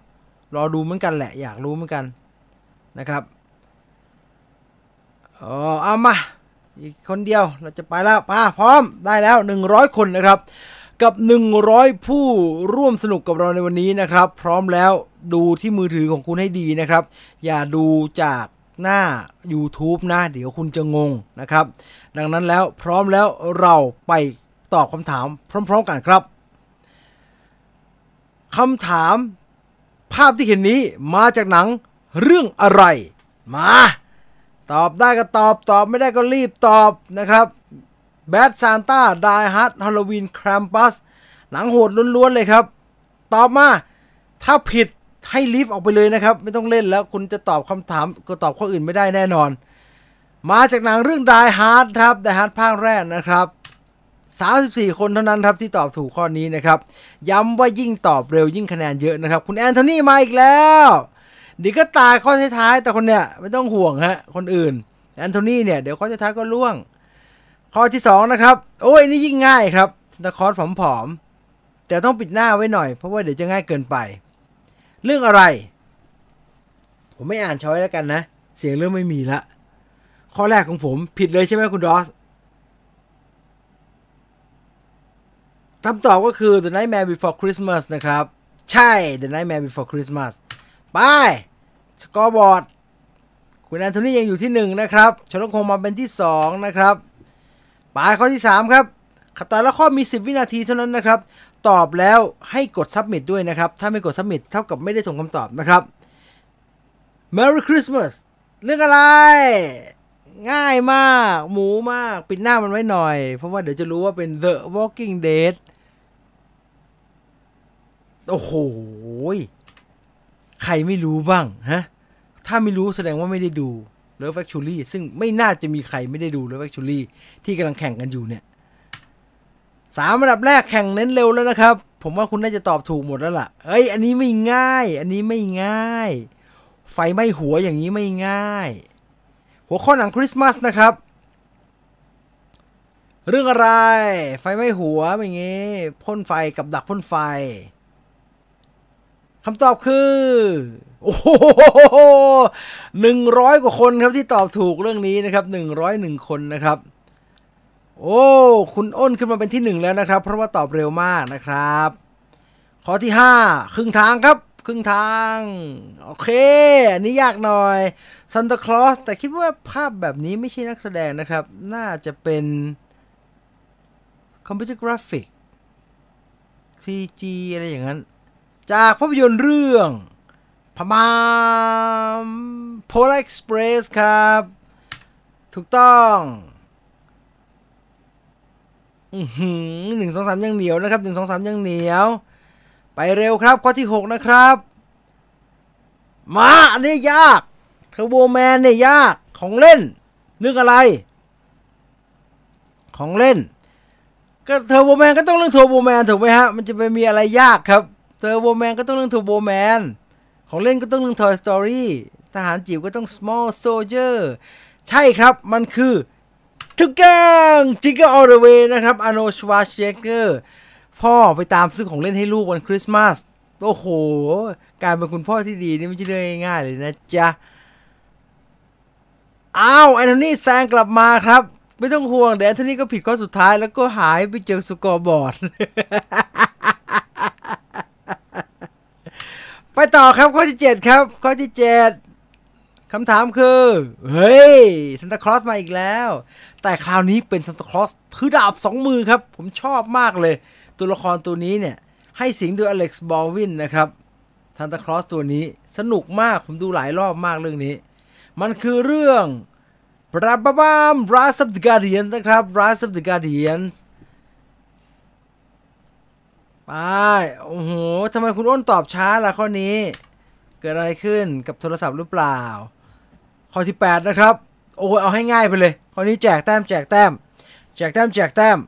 รอดูเหมือนกันแหละ อยากรู้เหมือนกันนะครับ อ๋อเอามาอีกคนเดียวเราจะไปแล้วมาพร้อมได้แล้ว 100 คนนะครับ กับ 100 ผู้ร่วมสนุกกับเราในวันนี้นะครับ พร้อมแล้วดูที่มือถือของคุณให้ดีนะครับ อย่าดูจากหน้า YouTube นะ เดี๋ยวคุณจะงงนะครับ ดังนั้นแล้วพร้อมแล้วเราไปตอบคำถามพร้อม ๆกันครับคำถามภาพที่เห็นนี้มาจากหนังเรื่องอะไร มา ตอบได้ก็ตอบตอบไม่ได้ก็รีบตอบนะครับแบทซานต้าไดฮัตฮอลลวีนครัมปัสหนังโหดล้วนๆเลยครับ ตอบมา ถ้าผิดให้ลีฟออกไปเลยนะครับ ไม่ต้องเล่นแล้วคุณจะตอบคำถามก็ตอบข้ออื่นไม่ได้แน่นอน มาจากหนังเรื่อง Die Hard ครับ Die Hard ภาคแรกนะครับ34 คนเท่านั้นครับที่ตอบถูกข้อนี้นะครับ ย้ำว่ายิ่งตอบเร็วยิ่งคะแนนเยอะนะครับ คุณแอนโทนีมาอีกแล้ว ดีก็ตายข้อท้ายแต่คนเนี้ยไม่ต้องห่วงฮะคนอื่นแอนโทนีเนี่ยเดี๋ยวข้อท้ายก็ล่วง ข้อที่สองนะครับโอ้ยนี่ยิ่งง่ายครับซันตาคอสผอมๆแต่ต้องปิดหน้าไว้หน่อยเพราะว่าเดี๋ยวจะง่ายเกินไป เรื่องอะไร ผมไม่อ่านช้อยแล้วกันนะ เสียงเริ่มไม่มีละข้อแรกของผมผิดเลยใช่ไหมคุณดอสคำตอบก็คือ The Nightmare Before Christmas นะครับ ใช่ The Nightmare Before Christmas ไป สกอร์บอร์ด คุณแอนโทนียังอยู่ที่ 1 นะครับชลคงมาเป็นที่ 2 นะครับไปข้อที่ 3 ครับแต่ละข้อมี 10 วินาทีเท่านั้นนะครับ ตอบแล้วให้กด submit ด้วยนะครับ ถ้าไม่กด submit เท่ากับไม่ได้ส่งคำตอบนะครับ Merry Christmas เรื่องอะไร ง่ายมาก หมูมาก ปิดหน้ามันไว้หน่อย เพราะว่าเดี๋ยวจะรู้ว่าเป็น The Walking Dead โอ้โห ใครไม่รู้บ้างฮะถ้าไม่รู้แสดงว่าไม่ได้ดู Love Actually ซึ่งไม่น่าจะมีใครไม่ได้ดู Love Actually ที่กำลังแข่งกันอยู่เนี่ยสามอันดับแรกแข่งเน้นเร็วแล้วนะครับ ผมว่าคุณน่าจะตอบถูกหมดแล้วล่ะ เอ้ย อันนี้ไม่ง่าย อันนี้ไม่ง่าย ไฟไหม้หัวอย่างนี้ไม่ง่าย หัวข้อหนังคริสต์มาสนะครับ เรื่องอะไร ไฟไหม้หัวเป็นไงพ่นไฟกับดักพ่นไฟ คำตอบคือ โอ้โหหนึ่งร้อยกว่าคนครับที่ตอบถูกเรื่องนี้นะครับหนึ่งร้อยหนึ่งคนนะครับ โอ้ คุณอ้นขึ้นมาเป็นที่หนึ่งแล้วนะครับ เพราะว่าตอบเร็วมากนะครับ ข้อที่ห้าครึ่งทางครับ ครึ่งทาง โอเค อันนี้ยากหน่อยซันตาคลอสแต่คิดว่าภาพแบบนี้ไม่ใช่นักแสดงนะครับ น่าจะเป็นคอมพิวเตอร์กราฟิก CG อะไรอย่างนั้น จากภาพยนตร์เรื่องพมาม Polar Express ครับ ถูกต้องหนึ่งสองสามยังเหนียวนะครับหนึ่งสองสามยังเหนียว ไปเร็วครับ ข้อที่หกนะครับ มาอันนี้ยากTurbo Man เนี่ยยากของเล่นเรื่องอะไร ของเล่น ก็ Turbo Man ก็ต้องเรื่อง Turbo Man ถูกไหมฮะ มันจะไปมีอะไรยากครับ Turbo Man ก็ต้องเรื่อง Turbo Man ของเล่นก็ต้องเรื่อง Toy Story ทหารจิ๋วก็ต้อง Small Soldier ใช่ครับมันคือทุกอย่าง Jingle All the Way นะครับอาร์โนลด์ ชวาร์เซเน็กเกอร์พ่อไปตามซื้อของเล่นให้ลูกวันคริสต์มาสโอ้โห การเป็นคุณพ่อที่ดีนี่ไม่ใช่เรื่องง่ายเลยนะจ๊ะ อ้าวแอนโทนีแซงกลับมาครับ ไม่ต้องห่วงเดี๋ยวแอนโทนีก็ผิดข้อสุดท้ายแล้วก็หายไปจาก scoreboard ไปต่อครับข้อที่7ครับ ข้อที่7คำถามคือ เฮ้ยซันตาคลอสมาอีกแล้ว แต่คราวนี้เป็นซันตาคลอสถือดาบสองมือครับ ผมชอบมากเลย ตัวละครตัวนี้เนี่ย ให้เสียงโดยอเล็กซ์บอลวินนะครับซันตาคลอสตัวนี้สนุกมากผมดูหลายรอบมากเรื่องนี้ มันคือเรื่องบราบบาม Rise of the Guardians นะครับ Rise of the Guardians ไป โอ้โหทำไมคุณอ้นตอบช้าล่ะข้อนี้ เกิดอะไรขึ้นกับโทรศัพท์หรือเปล่า ข้อที่ 8 นะครับ โอ้เอาให้ง่ายไปเลย ข้อนี้แจกแต้มแจกแต้ม แจกแต้มแจกแต้ม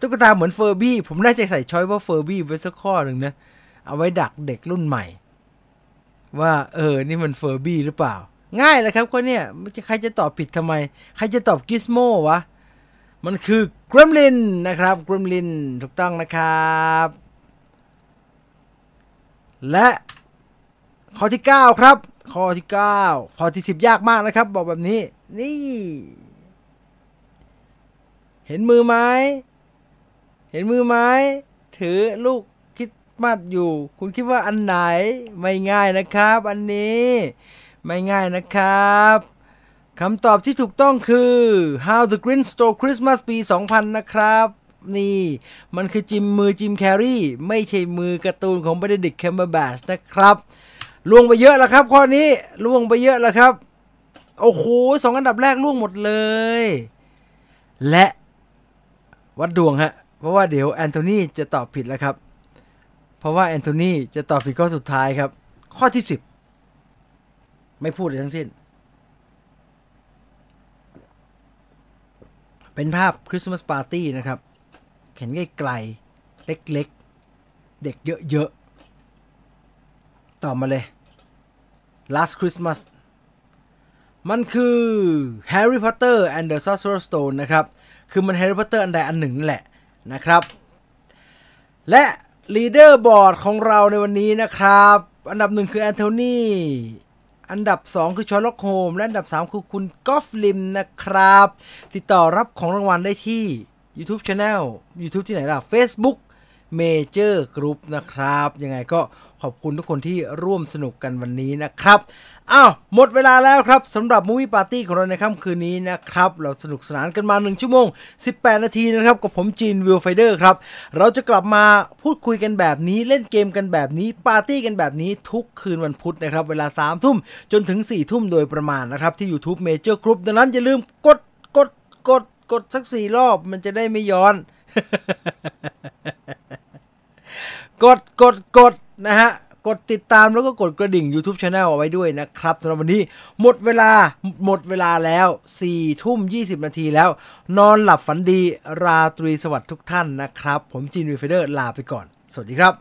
ตุ๊กตาเหมือน Furby ผมน่าจะใส่ choice ว่า Furby ไว้สักข้อหนึ่งนะ เอาไว้ดักเด็กรุ่นใหม่ ว่าเออ นี่มัน Furby หรือเปล่า ง่ายเลยครับคนเนี้ยใครจะตอบผิดทำไม ใครจะตอบ Gizmo วะ มันคือ Gremlin นะครับ Gremlin ถูกต้องนะครับ และข้อที่ 9 ครับ ข้อที่ 9 ข้อที่ 10 ยากมากนะครับ บอกแบบนี้ นี่ เห็นมือไหมเห็นมือไหมถือลูกคิดมัดอยู่ คุณคิดว่าอันไหนไม่ง่ายนะครับ อันนี้ไม่ง่ายนะครับคำตอบที่ถูกต้องคือ How the Grinch Stole Christmas ปี 2000 นะครับ นี่ มันคือจิมมือจิมแคร์รีไม่ใช่มือการ์ตูนของ Benedict Cumberbatch นะครับล่วงไปเยอะแล้วครับข้อนี้ล่วงไปเยอะแล้วครับ โอ้โหสองอันดับแรกล่วงหมดเลย และวัดดวงฮะ เพราะว่าเดี๋ยวแอนโทนีจะตอบผิดแล้วครับ เพราะว่าแอนโทนีจะตอบผิดข้อสุดท้ายครับ ข้อที่ 10 ไม่พูดเลยทั้งสิ้น เป็นภาพคริสต์มาสปาร์ตี้นะครับ เห็นไกลๆเเล็กๆ เด็กเยอะๆ ต่อมาเลย Last Christmas มันคือ Harry Potter and the Sorcerer's Stone นะครับ คือมัน Harry Potter อันใดอันหนึ่งนั่นแหละนะครับ และ leaderboard ของเราในวันนี้นะครับ อันดับหนึ่งคือแอนโทนีอันดับ 2 คือ Sherlock Holmes และอันดับ 3 คือคุณกอฟลิมนะครับ ติดต่อรับของรางวัลได้ที่ YouTube Channel YouTube ที่ไหนล่ะ Facebook Major Group นะครับ ยังไงก็ขอบคุณทุกคนที่ร่วมสนุกกันวันนี้นะครับ อ้าว หมดเวลาแล้วครับสำหรับ Movie Party ของเราในค่ำคืนนี้นะครับ เราสนุกสนานกันมา 1 ชั่วโมง 18 นาทีนะครับ กับผมจีน Viewfinder ครับ เราจะกลับมาพูดคุยกันแบบนี้เล่นเกมกันแบบนี้ ปาร์ตี้กันแบบนี้ทุกคืนวันพุธนะครับ เวลา 3 ทุ่มจนถึง 4 ทุ่มโดยประมาณนะครับ ที่ YouTube Major Group ดังนั้นอย่าลืมกดกดกด กดสักสี่รอบมันจะได้ไม่ย้อน กดกดกดนะฮะ กดติดตามแล้วก็กดกระดิ่ง YouTube Channel เอาไว้ด้วยนะครับสำหรับวันนี้หมดเวลาหมดเวลาแล้ว4ทุ่ม 20 นาทีแล้ว นอนหลับฝันดีราตรีสวัสดิ์ทุกท่านนะครับ ผมจีนวีเฟเดอร์ลาไปก่อน สวัสดีครับ